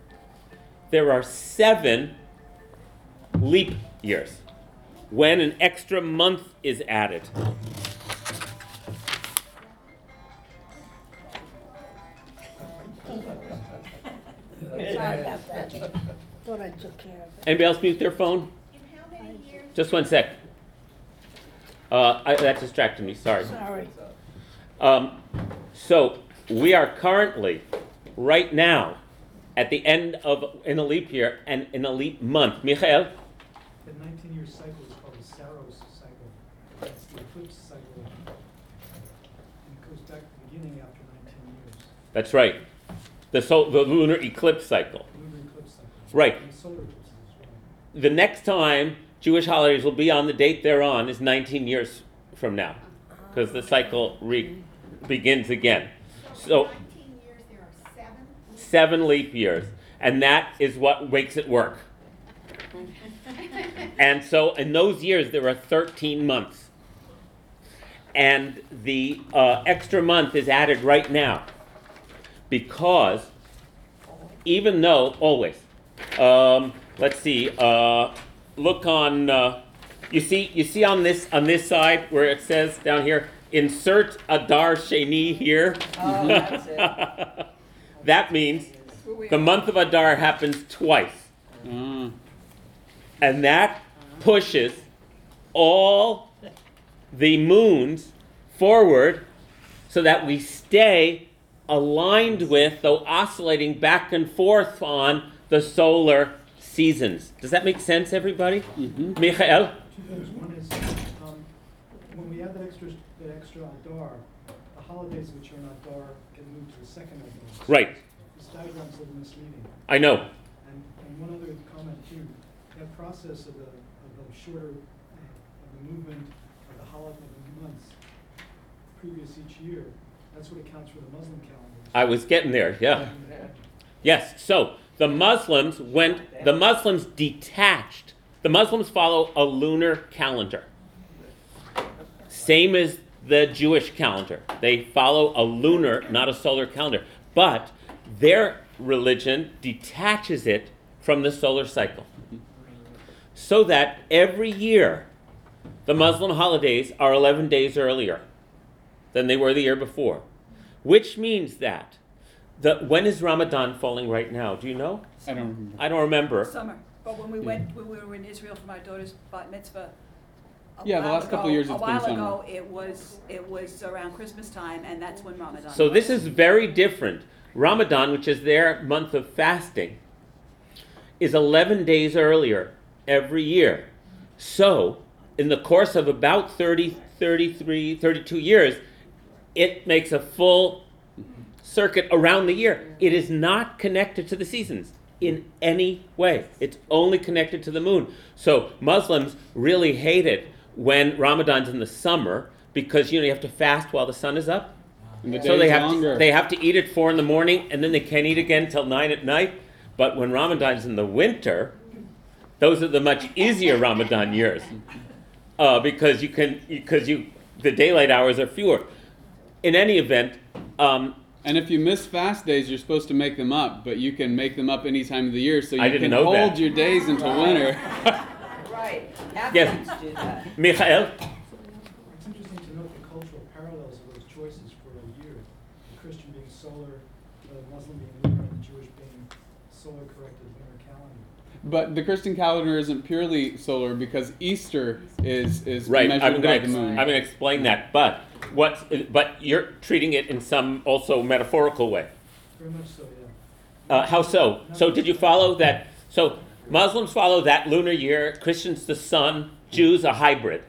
there are seven leap years when an extra month is added. Anybody else mute their phone? Just one sec. Uh, I, that distracted me. Sorry. Sorry. Um, so we are currently, right now, at the end of in a leap year and in a leap month. Michael, The nineteen-year cycle is called the Saros cycle. That's the eclipse cycle. And it goes back to the beginning after nineteen years, that's right. The sol- the lunar eclipse cycle. lunar eclipse cycle. Right. And solar eclipses as well. The next time Jewish holidays will be on the date they're on is 19 years from now, because the cycle re- begins again. So Nineteen years, there are seven? seven leap years, and that is what makes it work. And so in those years, there are 13 months. And the uh, extra month is added right now because even though, always, um, let's see, uh, look on, uh, you see, you see on this, on this side where it says down here, insert Adar Sheni here. Oh, that's it. that means the month of Adar happens twice. Ah. And that pushes all the moons forward so that we stay aligned with, though oscillating back and forth on the solar seasons. Does that make sense, everybody? Mhm. Michael? Two things. One is, um, when we add that extra, that extra Adar, the holidays which are in Adar get moved to the second Adar. Right, This diagram's a little misleading. I know. And, and one other comment too, that process of the, of the shorter, uh, of the movement of the holiday, of the months previous each year, that's what accounts for the Muslim calendar. I was getting there, yeah. Yes, so the Muslims went, the Muslims detached. The Muslims follow a lunar calendar. Same as the Jewish calendar. They follow a lunar, not a solar calendar. But their religion detaches it from the solar cycle. So that every year, the Muslim holidays are 11 days earlier than they were the year before. Which means that the when is Ramadan falling right now? Do you know? I don't remember. I don't remember. Summer, but when we went, when we were in Israel for my daughter's bat mitzvah. a Yeah, the while last couple ago- years it's been A summer. while ago, it was, it was around Christmas time, and that's when Ramadan So this is very different. Ramadan, which is their month of fasting, is 11 days earlier every year. So, in the course of about 30, 33, 32 years, it makes a full circuit around the year. It is not connected to the seasons in any way. It's only connected to the moon. So Muslims really hate it when Ramadan's in the summer because you know you have to fast while the sun is up. The So they have longer. to, they have to eat at four in the morning and then they can't eat again till nine at night. But when Ramadan's in the winter, those are the much easier Ramadan years uh, because you can because you the daylight hours are fewer. In any event, um, And if you miss fast days, you're supposed to make them up, but you can make them up any time of the year, so you I didn't can know hold that. your days until winter. Right, Yes. athletes do that. Michael, It's interesting to note the cultural parallels parallels of those choices for a year. The Christian being solar, the Muslim being lunar, and the Jewish being solar corrected lunar calendar. But the Christian calendar isn't purely solar because Easter is is Right, measured I'm by gonna, the ex- moon. I'm gonna explain that, but what, but you're treating it in some also metaphorical way. Very much so, yeah. Uh, how so? So did you follow that? So Muslims follow that lunar year, Christians the sun, Jews a hybrid.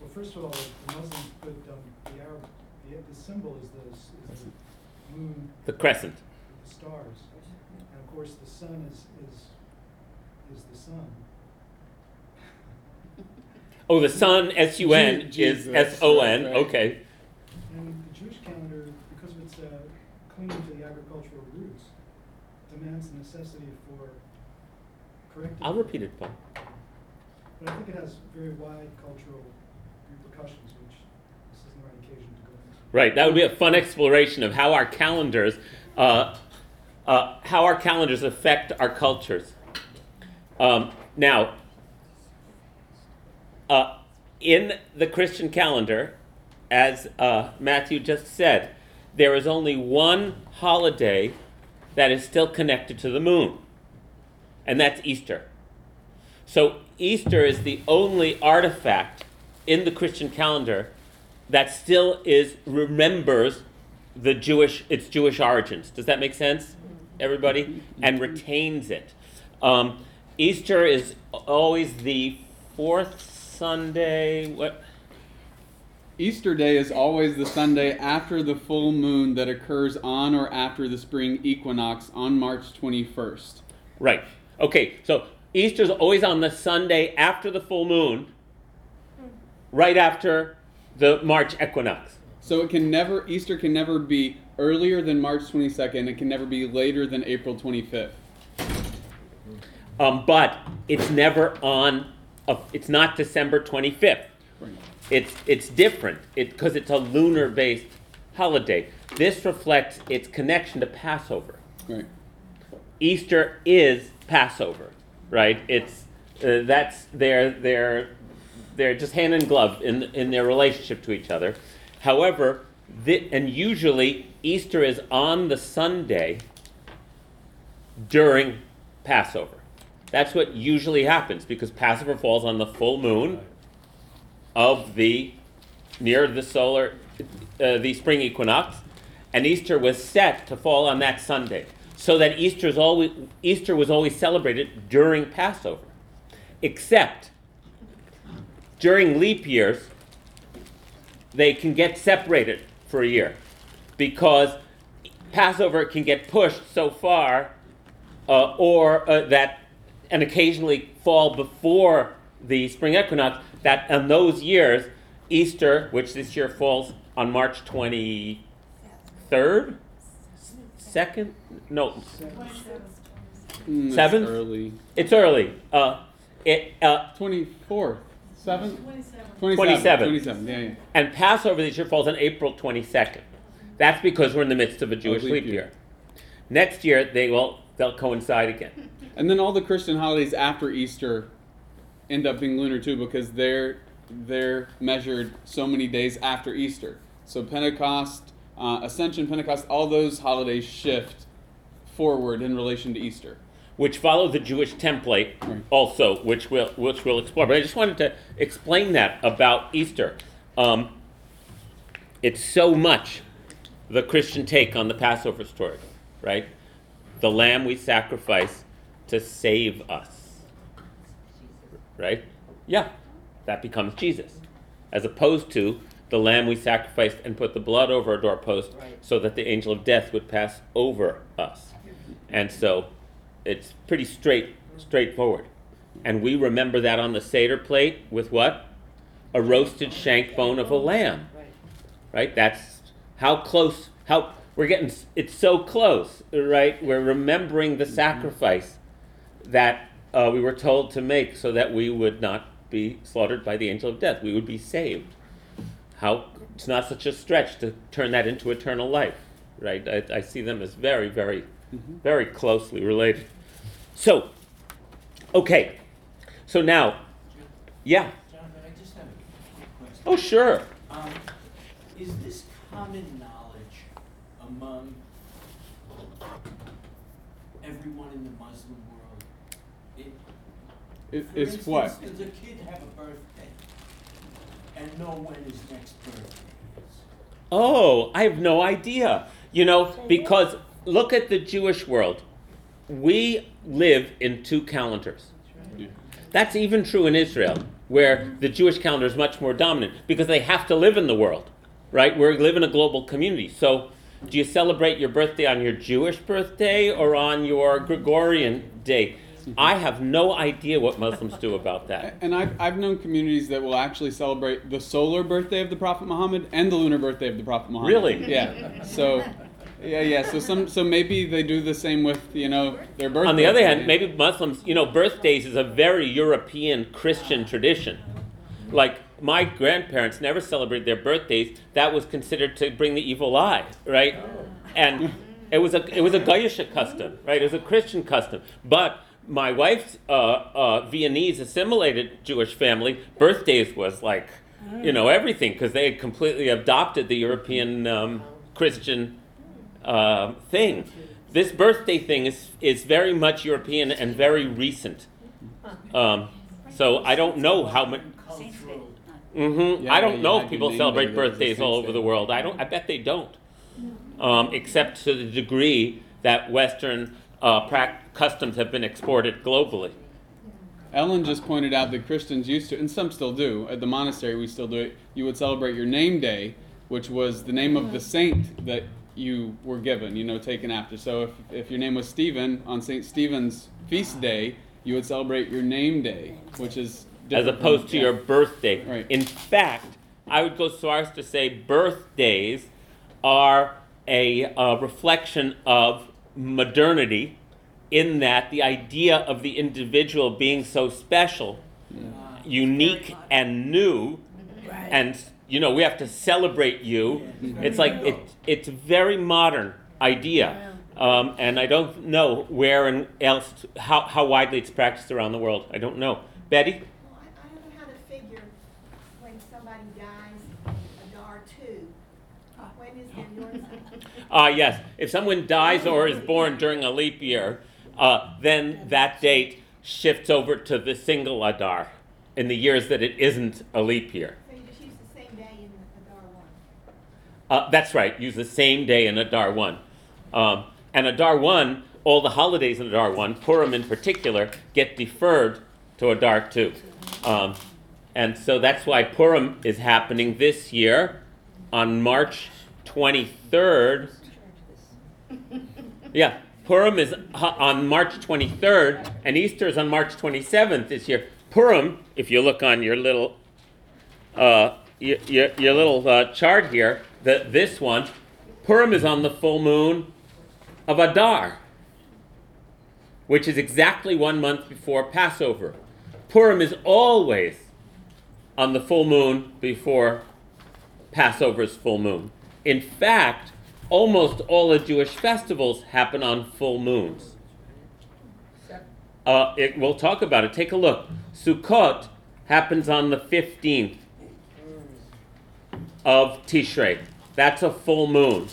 Well, first of all, the Muslims put, um, the Arab, the, the symbol is the, is the moon The crescent. the stars. And of course, the sun is, is, is the sun. Oh, the sun, S U N, is Jesus, S O N. right, right. Okay. And the Jewish calendar, because of its uh, clinging to the agricultural roots, demands the necessity for correcting. I'll repeat it, Paul. But I think it has very wide cultural repercussions, which this isn't the right occasion to go into. Right. That would be a fun exploration of how our calendars, uh, uh, how our calendars affect our cultures. Um, now, uh, in the Christian calendar, as uh, Matthew just said, there is only one holiday that is still connected to the moon, and that's Easter. So, Easter is the only artifact in the Christian calendar that still is remembers the Jewish its Jewish origins. Does that make sense, everybody? And retains it. Um, Easter is always the fourth Sunday. What? Easter Day is always the Sunday after the full moon that occurs on or after the spring equinox on March 21st. Right. Okay. So Easter is always on the Sunday after the full moon, right after the March equinox. So it can never Easter can never be earlier than March 22nd. It can never be later than April 25th. Um, but it's never on. A, it's not December twenty fifth. Right. It's it's different because it's a lunar based holiday. This reflects its connection to Passover. Right. Easter is Passover, right? It's uh, that's they're they're they're just hand in glove in in their relationship to each other. However, thi- and usually Easter is on the Sunday during Passover. That's what usually happens because Passover falls on the full moon of the near the solar uh, the spring equinox, and Easter was set to fall on that Sunday, so that Easter's always Easter was always celebrated during Passover, except during leap years they can get separated for a year because Passover can get pushed so far, uh, or uh, that, and occasionally fall before the spring equinox. That in those years, Easter, which this year falls on March twenty third, second, no, Mm, Seventh? Early. it's early. Uh, it uh, 24th. 7th? 27. 27. 27. Yeah, yeah. and Passover this year falls on April twenty second. That's because we're in the midst of a Jewish leap leap year. year. Next year they will they'll coincide again. And then all the Christian holidays after Easter end up being lunar too because they're they're measured so many days after Easter. So Pentecost, uh, Ascension, Pentecost, all those holidays shift forward in relation to Easter. which follow the Jewish template Right. also, which we'll which we'll explore. But I just wanted to explain that about Easter. Um, it's so much the Christian take on the Passover story, right? The lamb we sacrifice to save us, right? Yeah, that becomes Jesus, as opposed to the lamb we sacrificed and put the blood over a doorpost so that the angel of death would pass over us. And so it's pretty straight straightforward. And we remember that on the Seder plate with what? A roasted shank bone of a lamb. Right? That's how close how we're getting it's so close, right? We're remembering the sacrifice that uh, we were told to make so that we would not be slaughtered by the angel of death. We would be saved. How it's not such a stretch to turn that into eternal life, right? I, I see them as very, very, very closely related. So, okay. So now, yeah. Jonathan, I just have a quick question. Oh, sure. Um, is this common knowledge among everyone in the Muslim world? It, It, for it's instance, what? Does a kid have a birthday and know when his next birthday is? Oh, I have no idea. You know, because look at the Jewish world. We live in two calendars. Yeah. That's even true in Israel, where the Jewish calendar is much more dominant because they have to live in the world, right? We live in a global community. So, do you celebrate your birthday on your Jewish birthday or on your Gregorian day? I have no idea what Muslims do about that. And I've, I've known communities that will actually celebrate the solar birthday of the Prophet Muhammad and the lunar birthday of the Prophet Muhammad. Really? Yeah. So, yeah, yeah. So some, so maybe they do the same with you know their birthday. On the other hand, maybe Muslims, you know, birthdays is a very European Christian tradition. Like my grandparents never celebrated their birthdays. That was considered to bring the evil eye, right? And oh. it was a it was a Goyish custom, right? It was a Christian custom. But my wife's uh, uh, Viennese assimilated Jewish family birthdays was like, you know, everything because they had completely adopted the European um, Christian uh, thing. This birthday thing is is very much European and very recent. Um, so I don't know how much. Cultural. hmm Yeah, I don't you know if people celebrate day, there was a birthdays all over the world. I don't. I bet they don't. Um, except to the degree that Western uh, prac- customs have been exported globally. Ellen just pointed out that Christians used to, and some still do. At the monastery, we still do it. You would celebrate your name day, which was the name of the saint that you were given, you know, taken after. So if, if your name was Stephen, on St. Stephen's feast day, you would celebrate your name day, which is as opposed from- to yeah. your birthday. Right. In fact, I would go so far as to say birthdays are a uh, reflection of modernity, in that the idea of the individual being so special, unique, and new, Right. and you know we have to celebrate you. It's like it, it's a very modern idea. Um, and I don't know where and else, how, how widely it's practiced around the world. I don't know. Betty? Well, I, I don't know how to figure when somebody dies, Adar two. When is their yours? Uh, yes, if someone dies or is born during a leap year, uh, then that date shifts over to the single Adar in the years that it isn't a leap year. So you just use the same day in the dar one. Uh, that's right, use the same day in Adar 1. Um, and Adar 1, all the holidays in Adar 1, Purim in particular, get deferred to Adar 2. Um, and so that's why Purim is happening this year on March 23rd. Yeah, Purim is on March 23rd, and Easter is on March 27th this year. Purim, if you look on your little uh, your, your, little uh, chart here, the, this one, Purim is on the full moon of Adar, which is exactly one month before Passover. Purim is always on the full moon before Passover's full moon. In fact, almost all the Jewish festivals happen on full moons. Uh, it, we'll talk about it. Take a look. Sukkot happens on the 15th of Tishrei. That's a full moon.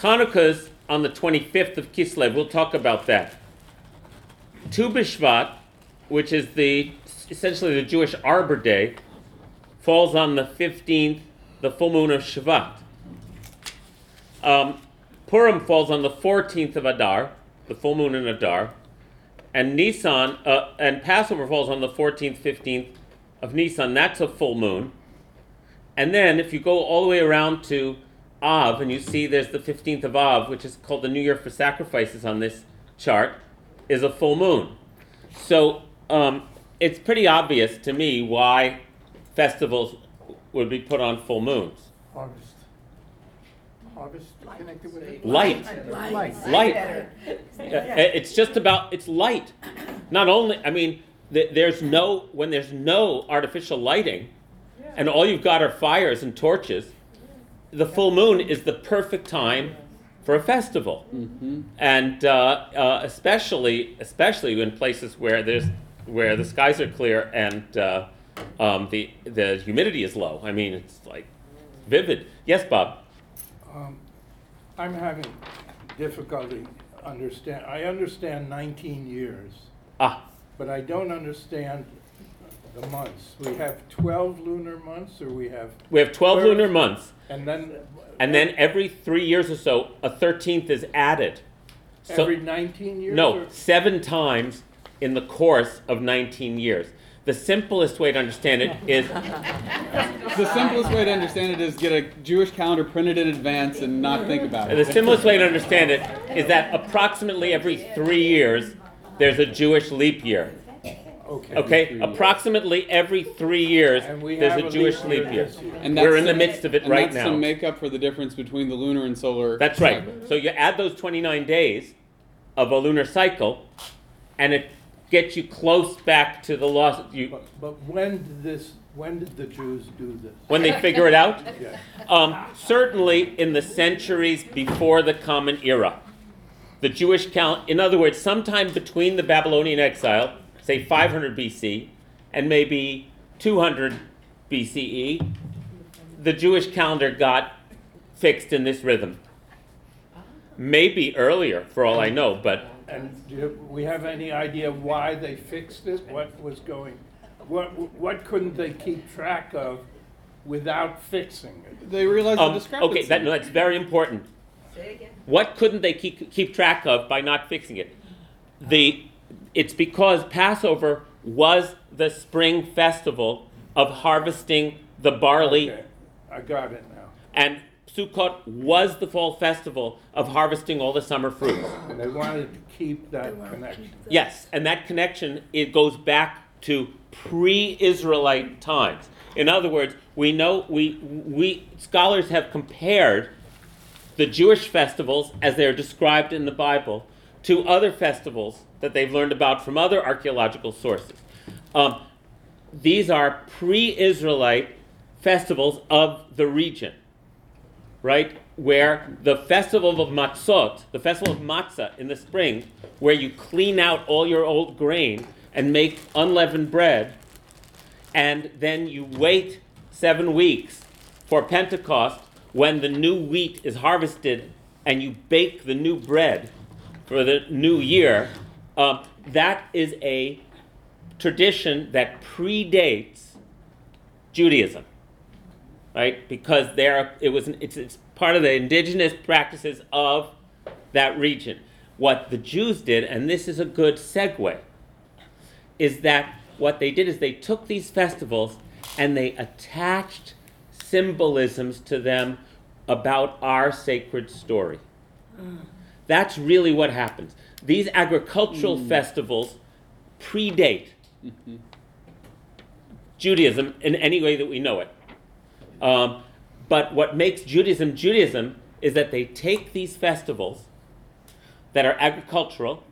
Hanukkah's on the 25th of Kislev. We'll talk about that. Tu B'Shvat, which is the essentially the Jewish Arbor Day, falls on the 15th, the full moon of Shvat. Um, Purim falls on the 14th of Adar, the full moon in Adar, and Nisan uh, and Passover falls on the 14th, 15th of Nisan. That's a full moon. And then if you go all the way around to Av and you see there's the 15th of Av, which is called the New Year for Sacrifices on this chart, is a full moon. So um, it's pretty obvious to me why festivals would be put on full moons. Harvest. Harvest connected with it? Light. Light. Light. Uh, It's just about it's light. Not only, I mean, there's no when there's no artificial lighting, and all you've got are fires and torches. The full moon is the perfect time for a festival, Mhm. and uh, uh, especially especially in places where there's where the skies are clear and uh, um, the the humidity is low. I mean, it's like vivid. Yes, Bob? I'm having difficulty understand, I understand nineteen years, Ah, but I don't understand the months. We have twelve lunar months, or we have, we have 12 lunar months, and then. and then every three years or so, a 13th is added. So, Every nineteen years? no, or- seven times in the course of 19 years. The simplest way to understand it is The simplest way to understand it is get a Jewish calendar printed in advance and not think about it. the simplest way to understand it is that approximately every three years there's a Jewish leap year. Okay. Okay, approximately every three years there's a a Jewish leap year leap year. this year. And We're that's in the midst of it and right that's to now. make up for the difference between the lunar and solar. That's right. cycles. So you add those 29 days of a lunar cycle, and it gets you close back to the lost. You, But, but when did this, when did the Jews do this? when they figure it out, Yeah. um, certainly in the centuries before the Common Era, the Jewish count. In other words, sometime between the Babylonian exile, say 500 BC, and maybe 200 BCE, the Jewish calendar got fixed in this rhythm. Maybe earlier, for all I know, but And do you- we have any idea why they fixed it? What was going, what, what couldn't they keep track of without fixing it? They realized the Um, discrepancy. okay, that, no, that's very important. Say it again. What couldn't they keep, keep track of by not fixing it? The, it's because Passover was the spring festival of harvesting the barley, Okay, I got it now. and Sukkot was the fall festival of harvesting all the summer fruits. And they wanted to keep that connection. Yes, and that connection it goes back to pre-Israelite times. In other words, we know we we scholars have compared the Jewish festivals as they are described in the Bible to other festivals that they've learned about from other archaeological sources. Um, these are pre-Israelite festivals of the region right? Where the festival of matzot, the festival of matzah in the spring, where you clean out all your old grain and make unleavened bread, and then you wait seven weeks for Pentecost when the new wheat is harvested and you bake the new bread for the new year. Um, that is a tradition that predates Judaism right? Because there, it was, it's, it's part of the indigenous practices of that region. What the Jews did, and this is a good segue, is that what they did is they took these festivals and they attached symbolisms to them about our sacred story. That's really what happens. These agricultural hmm. festivals predate mm-hmm. Judaism in any way that we know it. Um, but what makes Judaism Judaism is that they take these festivals that are agricultural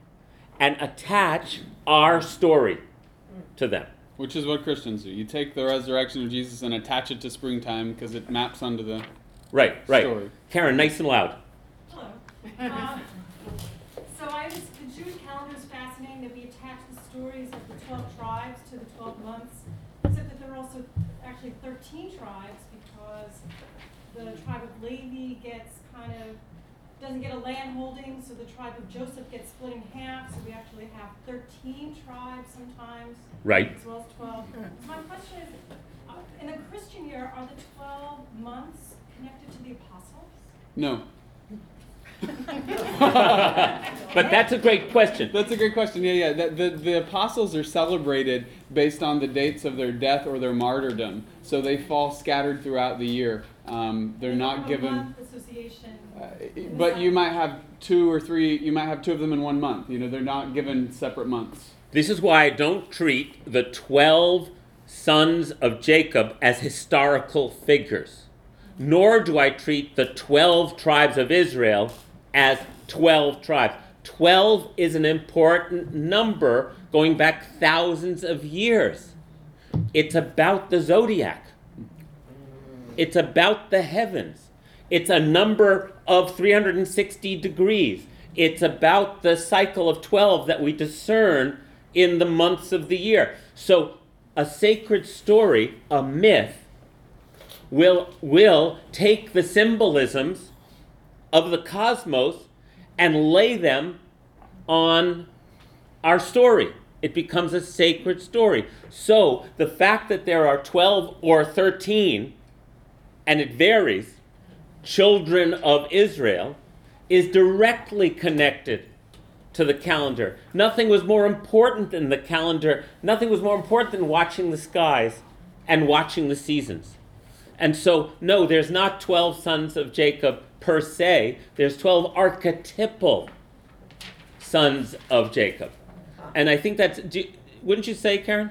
and attach our story to them. Which is what Christians do. You take the resurrection of Jesus and attach it to springtime because it maps onto the. Right, right. Story. Karen, nice and loud. Hello. Um, So I was, the Jewish calendar is fascinating that we attach the stories of the twelve tribes to the twelve months, except that there are also actually thirteen tribes because the tribe of Levi gets kind of, doesn't get a land holding, so the tribe of Joseph gets split in half, so we actually have thirteen tribes sometimes. Right. As well as twelve. So my question is, uh, in the Christian year, are the twelve months connected to the apostles? No. But that's a great question. That's a great question. Yeah, yeah. The, the, the apostles are celebrated based on the dates of their death or their martyrdom. So they fall scattered throughout the year. Um, they're not given. association. Uh, but you might have two or three, you might have two of them in one month. You know, they're not given separate months. This is why I don't treat the 12 sons of Jacob as historical figures, nor do I treat the 12 tribes of Israel as 12 tribes. 12 is an important number going back thousands of years. It's about the zodiac, it's about the heavens. It's a number of 360 degrees. It's about the cycle of 12 that we discern in the months of the year. So, a sacred story, a myth, will, will take the symbolisms of the cosmos and lay them on our story. It becomes a sacred story. So the fact that there are 12 or 13, and it varies, children of Israel is directly connected to the calendar. Nothing was more important than the calendar. Nothing was more important than watching the skies and watching the seasons. And so, no, there's not 12 sons of Jacob per se, there's 12 archetypal sons of Jacob. And I think that's, do, wouldn't you say, Karen?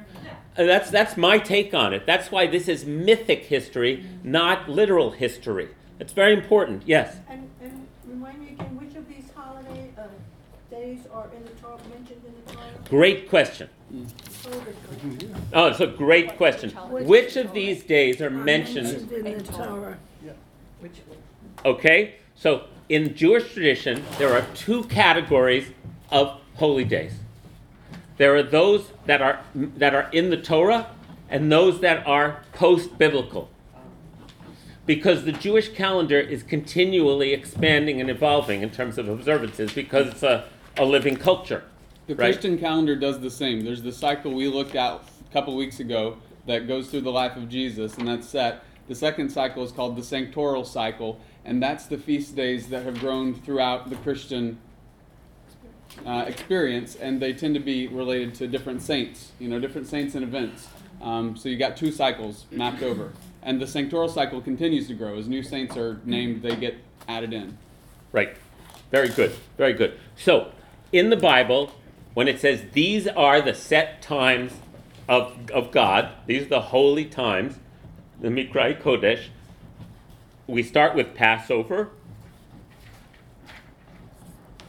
Uh, that's, that's my take on it. That's why this is mythic history, not literal history. It's very important, yes. And, and remind me again, which of these holiday, uh, days are in the Torah, mentioned in the Torah? Great question. Oh, it's a great question. Which of these days are mentioned? in the Torah. Okay, so in Jewish tradition, there are two categories of holy days. There are those that are that are in the Torah, and those that are post-biblical. Because the Jewish calendar is continually expanding and evolving in terms of observances, because it's a, a living culture. The right? Christian calendar does the same. There's the cycle we looked at a couple weeks ago that goes through the life of Jesus, and that's set. The second cycle is called the sanctoral cycle, and that's the feast days that have grown throughout the Christian uh, experience, and they tend to be related to different saints, you know, different saints and events. Um, so you got two cycles mapped over, and the sanctoral cycle continues to grow as new saints are named. They get added in. Right. Very good. Very good. So, in the Bible, when it says these are the set times of, of God, these are the holy times, the Mikrai Kodesh, we start with Passover,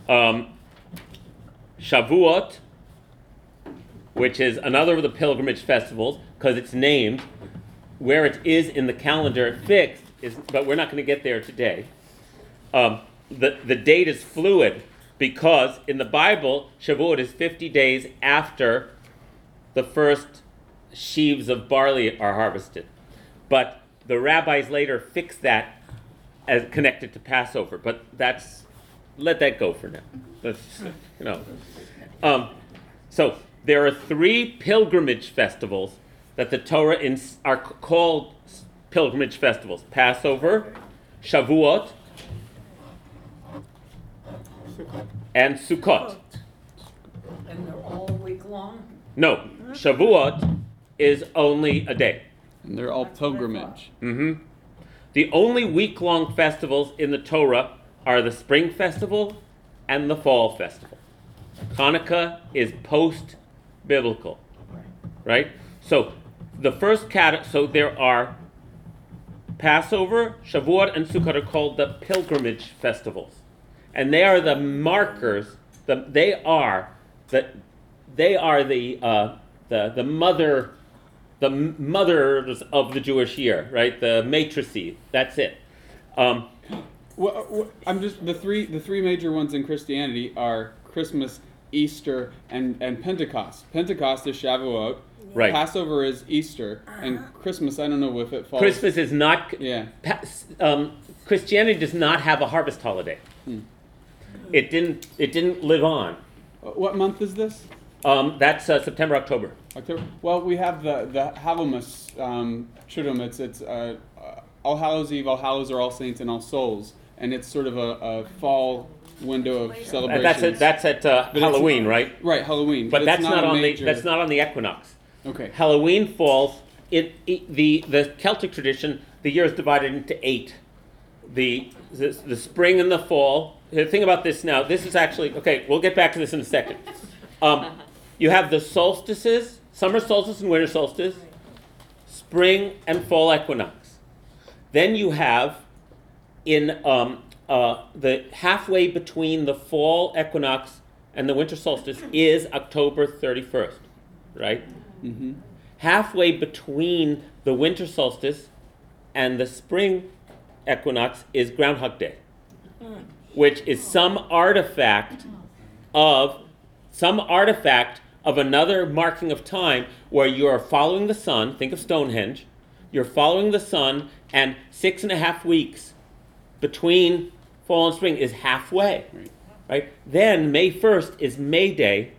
um, Shavuot, which is another of the pilgrimage festivals, because it's named where it is in the calendar fixed, is, but we're not going to get there today. Um, the, the date is fluid because in the Bible, Shavuot is 50 days after the first sheaves of barley are harvested. But the rabbis later fixed that as connected to Passover. But that's, let that go for now. That's, you know. Um, so there are three pilgrimage festivals that the Torah in, are called pilgrimage festivals Passover, Shavuot, and Sukkot. And they're all week long? No, Shavuot is only a day. And they're all pilgrimage. Mm-hmm. The only week-long festivals in the Torah are the spring festival and the fall festival. Hanukkah is post-biblical, right? So the first cat. So there are Passover, Shavuot, and Sukkot are called the pilgrimage festivals, and they are the markers. The, they are the they are the uh, the the mother the mothers of the Jewish year, right? The matrices. That's it. Um, well, well, I'm just the three the three major ones in Christianity are Christmas, Easter, and and Pentecost. Pentecost is Shavuot. Right. Passover is Easter, and Christmas. I don't know if it falls. Christmas is not. Yeah. Um, Christianity does not have a harvest holiday. Hmm. It didn't. It didn't live on. What month is this? Um, that's uh, September, October. October. Well, we have the the Hallowmas um, Triduum. It's it's uh, uh, All Hallows Eve, All Hallows are All Saints, and All Souls, and it's sort of a, a fall window of celebration. that's at that's at uh, But it's- Halloween, right? Right, Halloween. But, it's that's not, a on major- the that's not on the equinox. Okay. Halloween falls. It, it the the Celtic tradition. The year is divided into eight. The, the the spring and the fall. The thing about this now. This is actually okay. We'll get back to this in a second. Um, you have the solstices, summer solstice and winter solstice, spring and fall equinox. Then you have in um, uh, the halfway between the fall equinox and the winter solstice is October 31st, right? Mm-hmm. Halfway between the winter solstice and the spring equinox is Groundhog Day, which is some artifact of some artifact of another marking of time where you are following the sun. Think of Stonehenge. You're following the sun, and six and a half weeks between fall and spring is halfway. Right. Right? Then May 1st is May Day.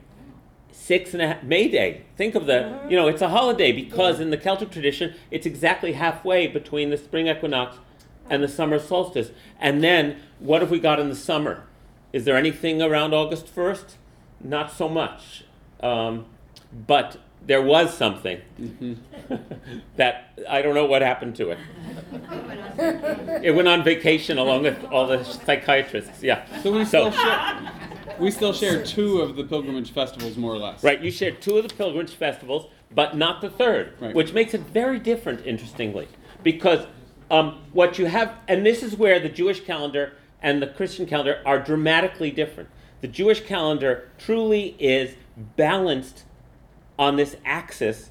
Six and a half, May Day. Think of the, you know, it's a holiday because in the Celtic tradition, it's exactly halfway between the spring equinox and the summer solstice. And then, what have we got in the summer? Is there anything around August 1st? Not so much. Um, but there was something that I don't know what happened to it. It went on vacation along with all the psychiatrists, yeah. So we still share, we still share two of the pilgrimage festivals, more or less. Right, you share two of the pilgrimage festivals, but not the third, Right. which makes it very different, interestingly. Because um, what you have, and this is where the Jewish calendar and the Christian calendar are dramatically different. The Jewish calendar truly is balanced on this axis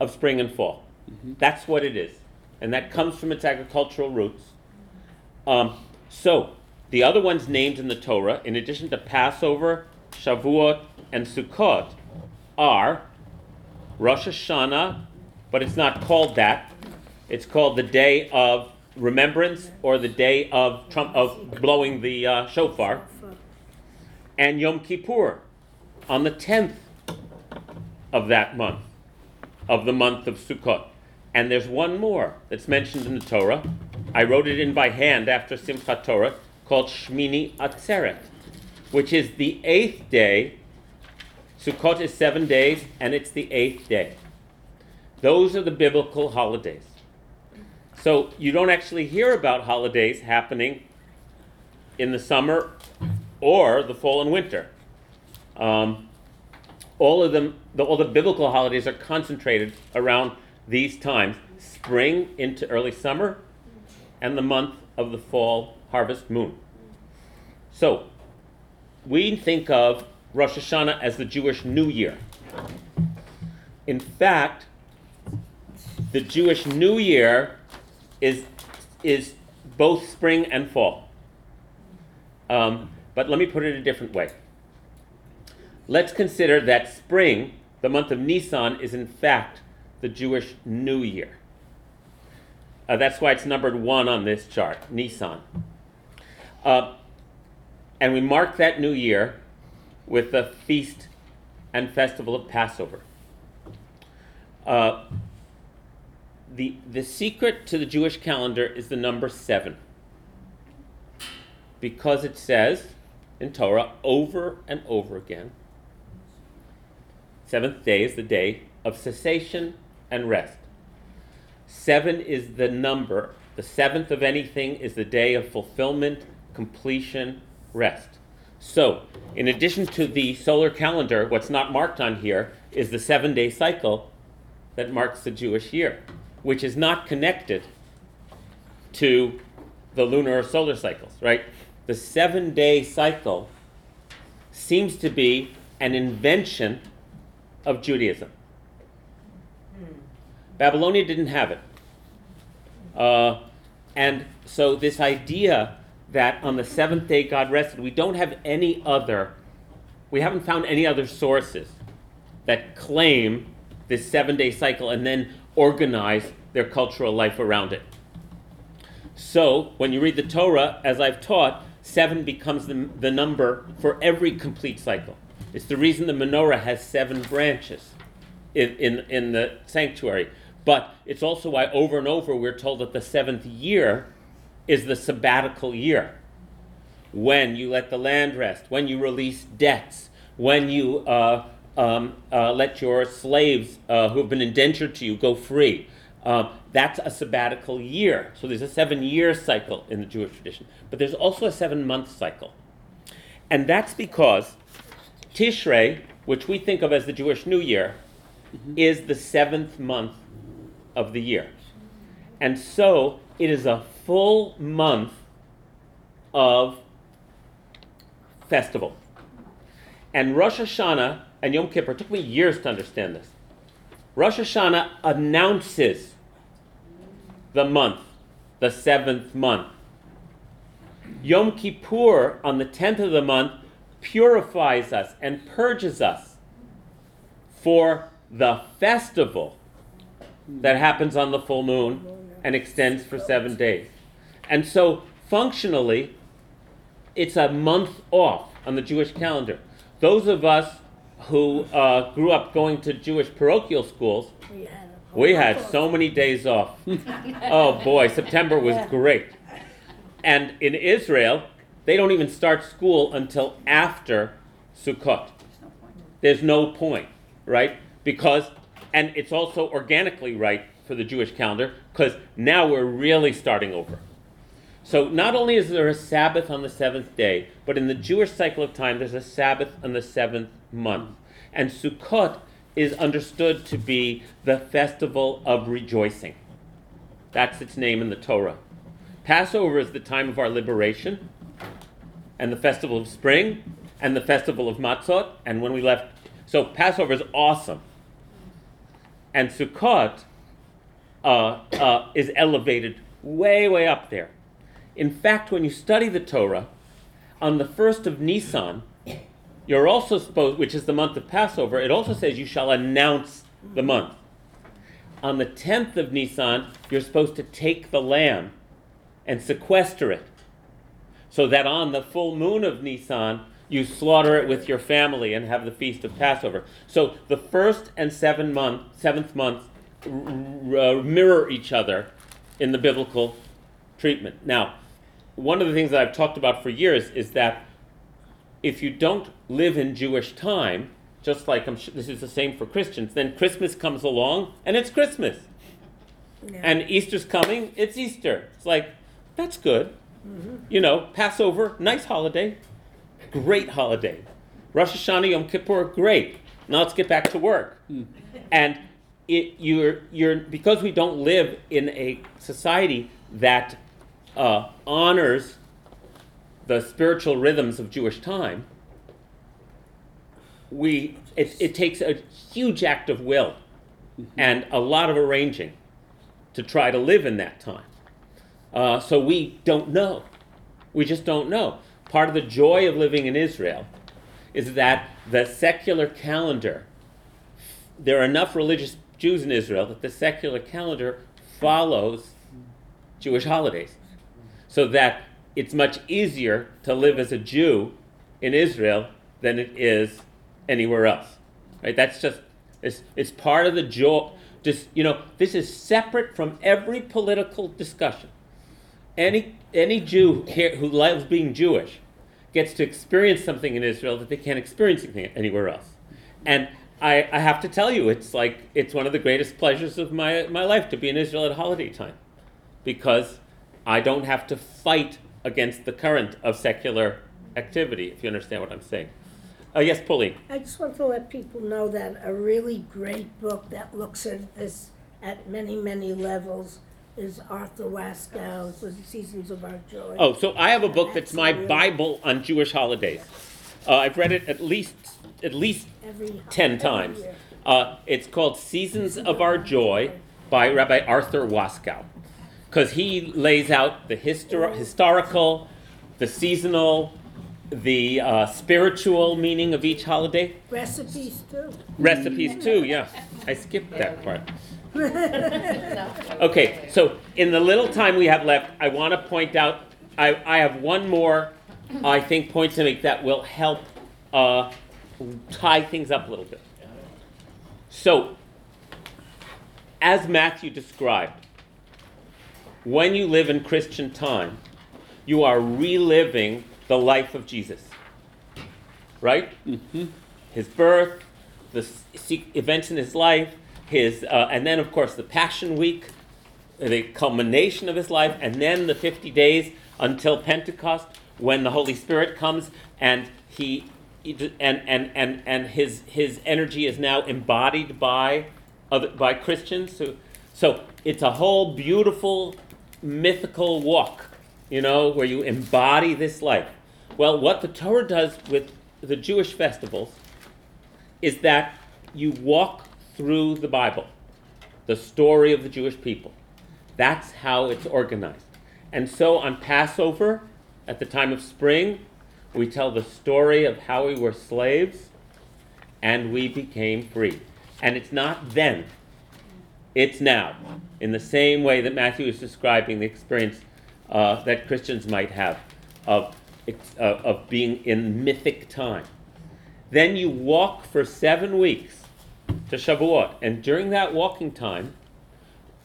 of spring and fall. That's what it is. And that comes from its agricultural roots. Um, so, the other ones named in the Torah, in addition to Passover, Shavuot, and Sukkot, are Rosh Hashanah, but it's not called that. It's called the Day of Remembrance or the Day of Trump of blowing the uh, shofar, and Yom Kippur on the tenth of that month, of the month of Sukkot. And there's one more that's mentioned in the Torah. I wrote it in by hand after Simchat Torah, called Shmini Atzeret, which is the eighth day. Sukkot is seven days, and it's the eighth day. Those are the biblical holidays. So you don't actually hear about holidays happening in the summer or the fall and winter. Um, all of them, the, all the biblical holidays are concentrated around these times spring into early summer and the month of the fall harvest moon. So, we think of Rosh Hashanah as the Jewish New Year. In fact, the Jewish New Year is, is both spring and fall. Um, but let me put it a different way. Let's consider that spring, the month of Nisan, is in fact the Jewish New Year. Uh, that's why it's numbered one on this chart, Nisan. Uh, and we mark that new year with the feast and festival of Passover. Uh, the, the secret to the Jewish calendar is the number seven. Because it says in Torah over and over again seventh day is the day of cessation and rest. Seven is the number, the seventh of anything is the day of fulfillment, completion, rest. So, in addition to the solar calendar, what's not marked on here is the seven day cycle that marks the Jewish year, which is not connected to the lunar or solar cycles, right? The seven day cycle seems to be an invention of Judaism. Babylonia didn't have it. Uh, and so, this idea that on the seventh day God rested, we don't have any other, we haven't found any other sources that claim this seven day cycle and then organize their cultural life around it. So, when you read the Torah, as I've taught, seven becomes the, the number for every complete cycle. It's the reason the menorah has seven branches in, in, in the sanctuary. But it's also why over and over we're told that the seventh year is the sabbatical year. When you let the land rest, when you release debts, when you uh, um, uh, let your slaves uh, who have been indentured to you go free. Um, that's a sabbatical year. So there's a seven year cycle in the Jewish tradition. But there's also a seven month cycle. And that's because Tishrei, which we think of as the Jewish New Year, mm-hmm. is the seventh month of the year. And so it is a full month of festival. And Rosh Hashanah and Yom Kippur took me years to understand this. Rosh Hashanah announces the month, the seventh month. Yom Kippur on the tenth of the month purifies us and purges us for the festival that happens on the full moon and extends for seven days. And so, functionally, it's a month off on the Jewish calendar. Those of us who uh, grew up going to Jewish parochial schools, We had a whole we had lot of- so many days off. oh boy, September was great. And in Israel, they don't even start school until after Sukkot. There's no point, right? Because, and it's also organically right for the Jewish calendar, because now we're really starting over. So not only is there a Sabbath on the seventh day, but in the Jewish cycle of time, there's a Sabbath on the seventh month. And Sukkot is understood to be the festival of rejoicing. That's its name in the Torah. Passover is the time of our liberation, and the festival of spring, and the festival of Matzot, and when we left. So Passover is awesome. And Sukkot uh, uh, is elevated way, way up there. In fact, when you study the Torah, on the first of Nisan, you're also supposed, which is the month of Passover, it also says you shall announce the month. On the 10th of Nisan, you're supposed to take the lamb and sequester it, so that on the full moon of Nisan, you slaughter it with your family and have the feast of Passover. So the first and seven month, seventh month r- r- uh, mirror each other in the biblical treatment. Now, one of the things that I've talked about for years is that if you don't live in Jewish time, just like sure this is the same for Christians, then Christmas comes along and it's Christmas. Yeah. And Easter's coming, it's Easter. It's like, that's good. Mhm. You know, Passover, nice holiday, great holiday. Rosh Hashanah, Yom Kippur, great. Now let's get back to work. And it, you're, you're, because we don't live in a society that uh, honors the spiritual rhythms of Jewish time, we, it, it takes a huge act of will and a lot of arranging to try to live in that time. Uh, so we don't know. We just don't know. Part of the joy of living in Israel is that the secular calendar, there are enough religious Jews in Israel that the secular calendar follows Jewish holidays. So that it's much easier to live as a Jew in Israel than it is anywhere else. Right? That's just it's, it's part of the joy. Just you know, this is separate from every political discussion. Any any Jew who, who loves being Jewish gets to experience something in Israel that they can't experience anywhere else. And I, I have to tell you, it's like it's one of the greatest pleasures of my, my life to be in Israel at holiday time, because I don't have to fight against the current of secular activity. If you understand what I'm saying. Uh, yes, Pauline. I just want to let people know that a really great book that looks at this at many, many levels is Arthur Waskow's The Seasons of Our Joy. Oh, so I have a book that's my Bible on Jewish holidays. Uh, I've read it at least at least Every- ten every times. year. Uh, it's called Seasons of Our Joy by Rabbi Arthur Waskow, because he lays out the histor- historical, the seasonal, the uh, spiritual meaning of each holiday. Recipes too. Recipes too, yeah. I skipped that part. Okay, so in the little time we have left, I want to point out, I, I have one more, I think, point to make that will help uh, tie things up a little bit. So, as Matthew described, when you live in Christian time, you are reliving the life of Jesus. Right? His birth, the events in his life, his, uh, and then, of course, the Passion Week, the culmination of his life, and then the 50 days until Pentecost when the Holy Spirit comes and he and and and, and his his energy is now embodied by other, by Christians. So so it's a whole beautiful mythical walk, you know, where you embody this life. Well, what the Torah does with the Jewish festivals is that you walk through the Bible, the story of the Jewish people. That's how it's organized. And so on Passover, at the time of spring, we tell the story of how we were slaves and we became free. And it's not then, It's now, in the same way that Matthew is describing the experience uh, that Christians might have of, uh, of being in mythic time. Then you walk for seven weeks to Shavuot, and during that walking time,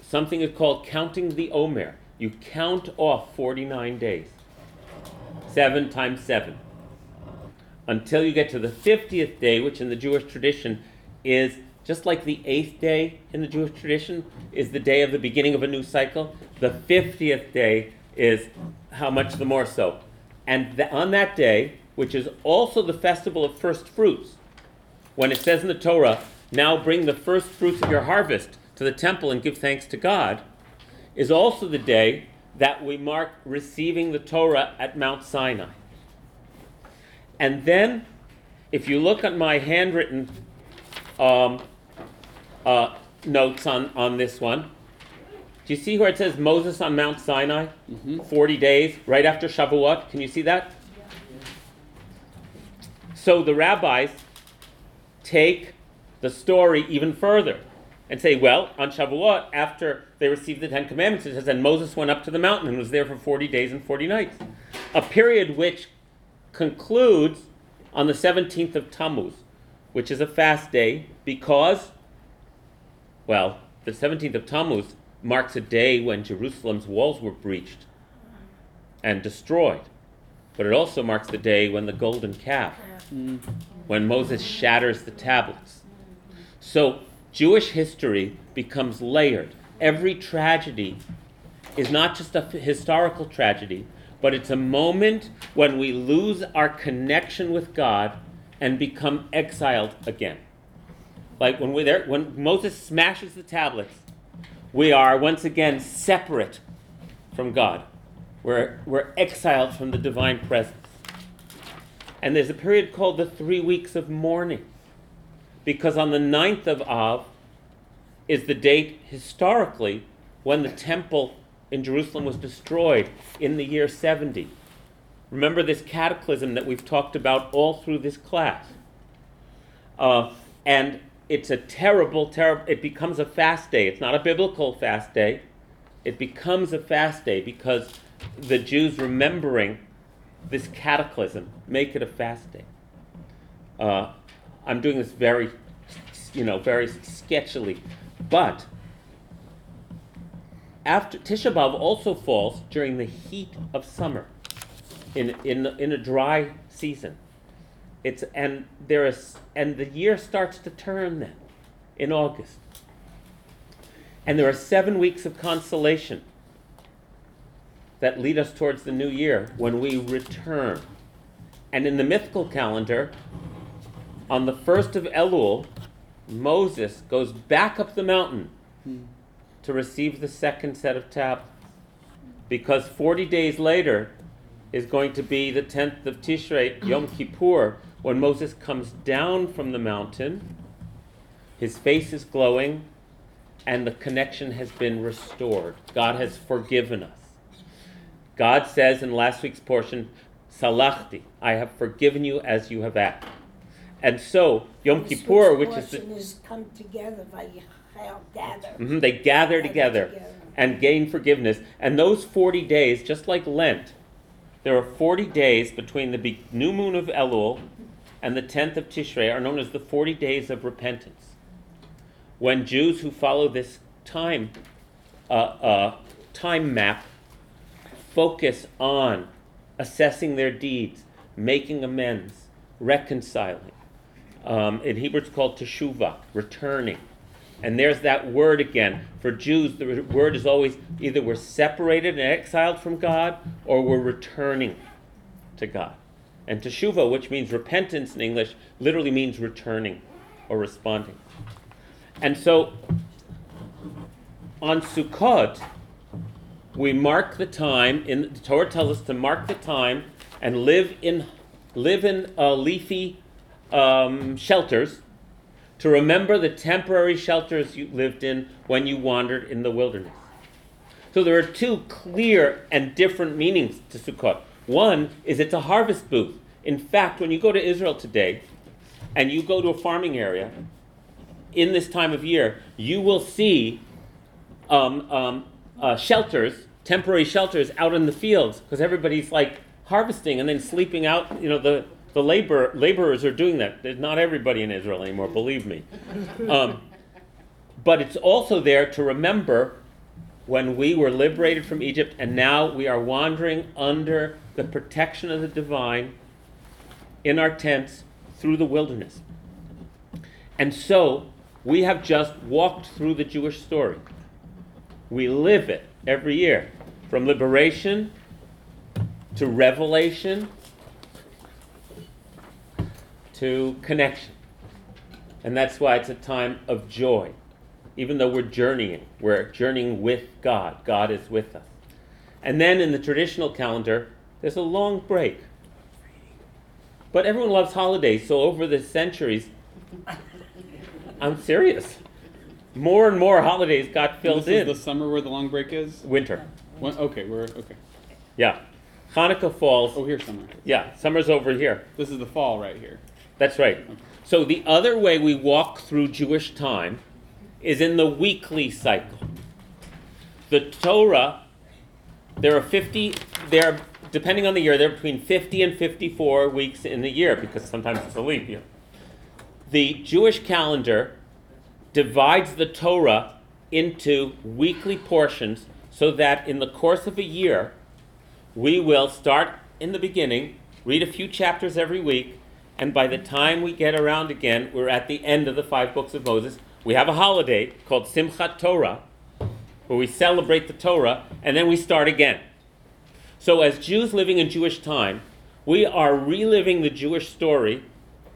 something is called counting the Omer. You count off 49 days. Seven times seven. Until you get to the 50th day, which in the Jewish tradition is just like the eighth day in the Jewish tradition is the day of the beginning of a new cycle. The 50th day is how much the more so. And th- on that day, which is also the festival of first fruits, when it says in the Torah, now bring the first fruits of your harvest to the temple and give thanks to God, is also the day that we mark receiving the Torah at Mount Sinai. And then, if you look at my handwritten um, uh, notes on, on this one, do you see where it says Moses on Mount Sinai? Mm-hmm. 40 days, right after Shavuot? Can you see that? So the rabbis take the story even further and say, well, on Shavuot, after they received the Ten Commandments, it says, and Moses went up to the mountain and was there for 40 days and 40 nights. A period which concludes on the 17th of Tammuz, which is a fast day because, well, the 17th of Tammuz marks a day when Jerusalem's walls were breached and destroyed. But it also marks the day when the golden calf, when Moses shatters the tablets. So Jewish history becomes layered. Every tragedy is not just a historical tragedy, but it's a moment when we lose our connection with God and become exiled again. Like when, we there, when Moses smashes the tablets, we are once again separate from God. We're, we're exiled from the divine presence. And there's a period called the three weeks of mourning. Because on the 9th of Av is the date historically when the temple in Jerusalem was destroyed in the year 70. Remember this cataclysm that we've talked about all through this class. Uh, and it's a terrible, terrible, it becomes a fast day. It's not a biblical fast day. It becomes a fast day because the Jews remembering this cataclysm make it a fast day. Uh, I'm doing this very, you know, very sketchily, but after Tisha B'av also falls during the heat of summer, in in in a dry season. It's and there is and the year starts to turn then, in August. And there are seven weeks of consolation that lead us towards the new year when we return. And in the mythical calendar, on the first of Elul, Moses goes back up the mountain to receive the second set of tablets. Because 40 days later is going to be the 10th of Tishrei, Yom Kippur, when Moses comes down from the mountain. His face is glowing, and the connection has been restored. God has forgiven us. God says in last week's portion, Salachti, I have forgiven you as you have acted. And so, Yom This Kippur, which is the, is come together, Vayakhel, gather. Mhm, they gather together and gain forgiveness. And those 40 days, just like Lent, there are 40 days between the be- new moon of Elul and the 10th of Tishrei are known as the 40 days of repentance. When Jews who follow this time uh, uh, time map focus on assessing their deeds, making amends, reconciling. Um, in Hebrew, it's called teshuvah, returning. And there's that word again. For Jews, the word is always either we're separated and exiled from God or we're returning to God. And teshuvah, which means repentance in English, literally means returning or responding. And so on Sukkot, we mark the time. In the Torah tells us to mark the time and live in live in uh, leafy um, shelters to remember the temporary shelters you lived in when you wandered in the wilderness. So there are two clear and different meanings to Sukkot. One is it's a harvest booth. In fact, when you go to Israel today and you go to a farming area in this time of year, you will see um, um, uh, shelters, temporary shelters out in the fields because everybody's like harvesting and then sleeping out. You know, the, the labor, laborers are doing that. There's not everybody in Israel anymore, believe me. Um, but it's also there to remember when we were liberated from Egypt and now we are wandering under the protection of the divine in our tents through the wilderness. And so we have just walked through the Jewish story. We live it every year from liberation to revelation to connection. And that's why it's a time of joy. Even though we're journeying, we're journeying with God. God is with us. And then in the traditional calendar, there's a long break. But everyone loves holidays, so over the centuries, I'm serious. More and more holidays got filled this in. is the summer where the long break is. Winter. When, okay, we're okay. Yeah. Hanukkah falls. Oh, here's summer. Yeah, summer's over here. This is the fall right here. That's right. So the other way we walk through Jewish time is in the weekly cycle. The Torah, there are 50, there are, depending on the year, there are between 50 and 54 weeks in the year because sometimes it's a leap year. The Jewish calendar divides the Torah into weekly portions so that in the course of a year, we will start in the beginning, read a few chapters every week, and by the time we get around again, we're at the end of the five books of Moses. We have a holiday called Simchat Torah, where we celebrate the Torah, and then we start again. So, as Jews living in Jewish time, we are reliving the Jewish story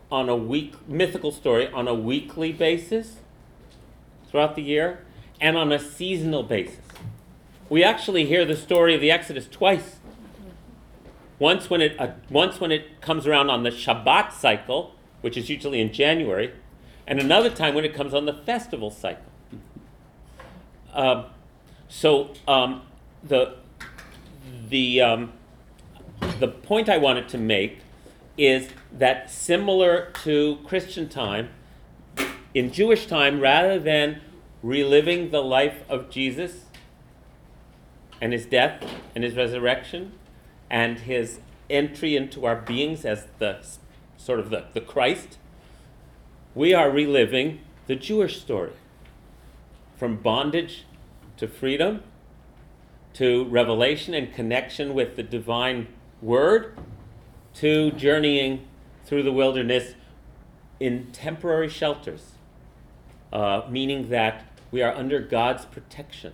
on a week mythical story on a weekly basis throughout the year and on a seasonal basis. We actually hear the story of the Exodus twice. Once when it uh, once when it comes around on the Shabbat cycle, which is usually in January, and another time when it comes on the festival cycle. Um, so um, the the um, the point I wanted to make is that similar to Christian time, in Jewish time, rather than reliving the life of Jesus and his death and his resurrection and his entry into our beings as the sort of the, the Christ, we are reliving the Jewish story from bondage to freedom to revelation and connection with the divine word to journeying through the wilderness in temporary shelters, uh, meaning that we are under God's protection.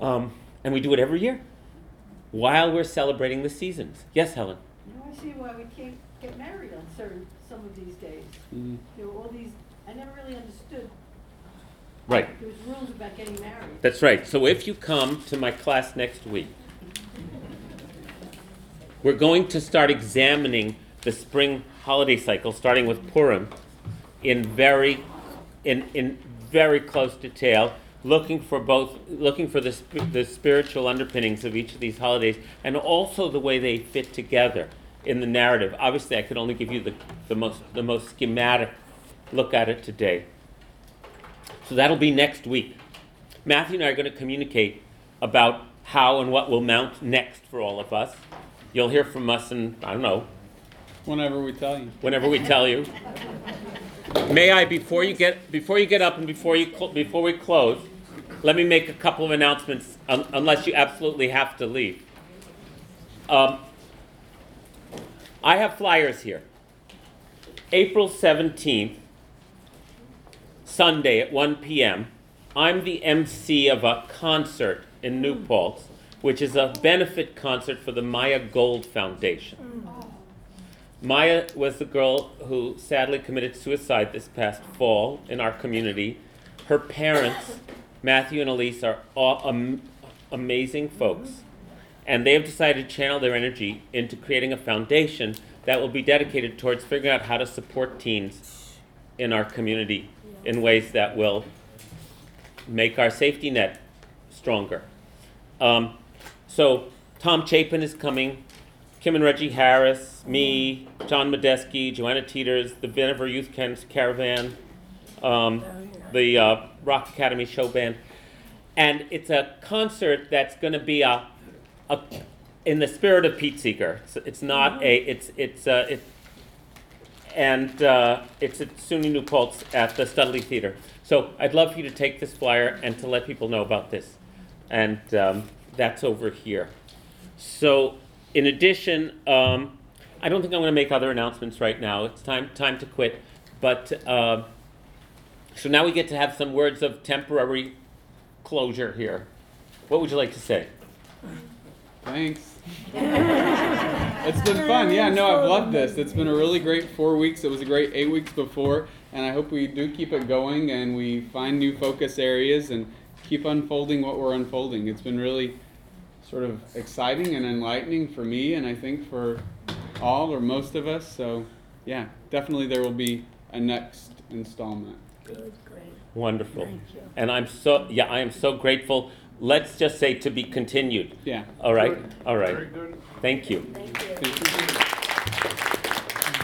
Um, and we do it every year while we're celebrating the seasons. Yes, Helen? Now I see why we can't get married on certain, some of these days. Mm. There were all these, I never really understood, Right. there was rules about getting married. That's right. So if you come to my class next week, we're going to start examining the spring holiday cycle, starting with Purim, in very, in, in very close detail, looking for both, looking for the, sp- the spiritual underpinnings of each of these holidays, and also the way they fit together in the narrative. Obviously, I could only give you the, the most, the most schematic look at it today. So that'll be next week. Matthew and I are going to communicate about how and what will mount next for all of us. You'll hear from us in, I don't know, Whenever we tell you. whenever we tell you. May I, before you get, before you get up and before you, cl- before we close, let me make a couple of announcements, un- unless you absolutely have to leave. Um, I have flyers here. April 17th, Sunday at 1 p.m., I'm the MC of a concert in New Paltz, which is a benefit concert for the Maya Gold Foundation. Maya was the girl who sadly committed suicide this past fall in our community. Her parents, Matthew and Elise, are am- amazing folks. And they have decided to channel their energy into creating a foundation that will be dedicated towards figuring out how to support teens in our community in ways that will make our safety net stronger. Um, so, Tom Chapin is coming. Kim and Reggie Harris, me, John Medeski, Joanna Teters, the Viniver Youth Camp Caravan, um, the uh, Rock Academy Show Band, and it's a concert that's going to be a, a in the spirit of Pete Seeger. It's, it's not a it's it's uh, it, and uh, it's at SUNY New Paltz at the Studley Theater. So I'd love for you to take this flyer and to let people know about this, and um, that's over here. So in addition, um, I don't think I'm going to make other announcements right now. It's time time to quit. But uh, so now we get to have some words of temporary closure here. What would you like to say? Thanks. it's been fun. Yeah, no, I've loved this. It's been a really great four weeks. It was a great eight weeks before, and I hope we do keep it going and we find new focus areas and keep unfolding what we're unfolding. It's been really sort of exciting and enlightening for me, and I think for all or most of us. So, yeah, definitely there will be a next installment. Good, great. Wonderful. Thank you. And I'm so yeah, I am so grateful. Let's just say to be continued. Yeah. All right. Good. All right. Very good. Thank you. Thank you. Thank you.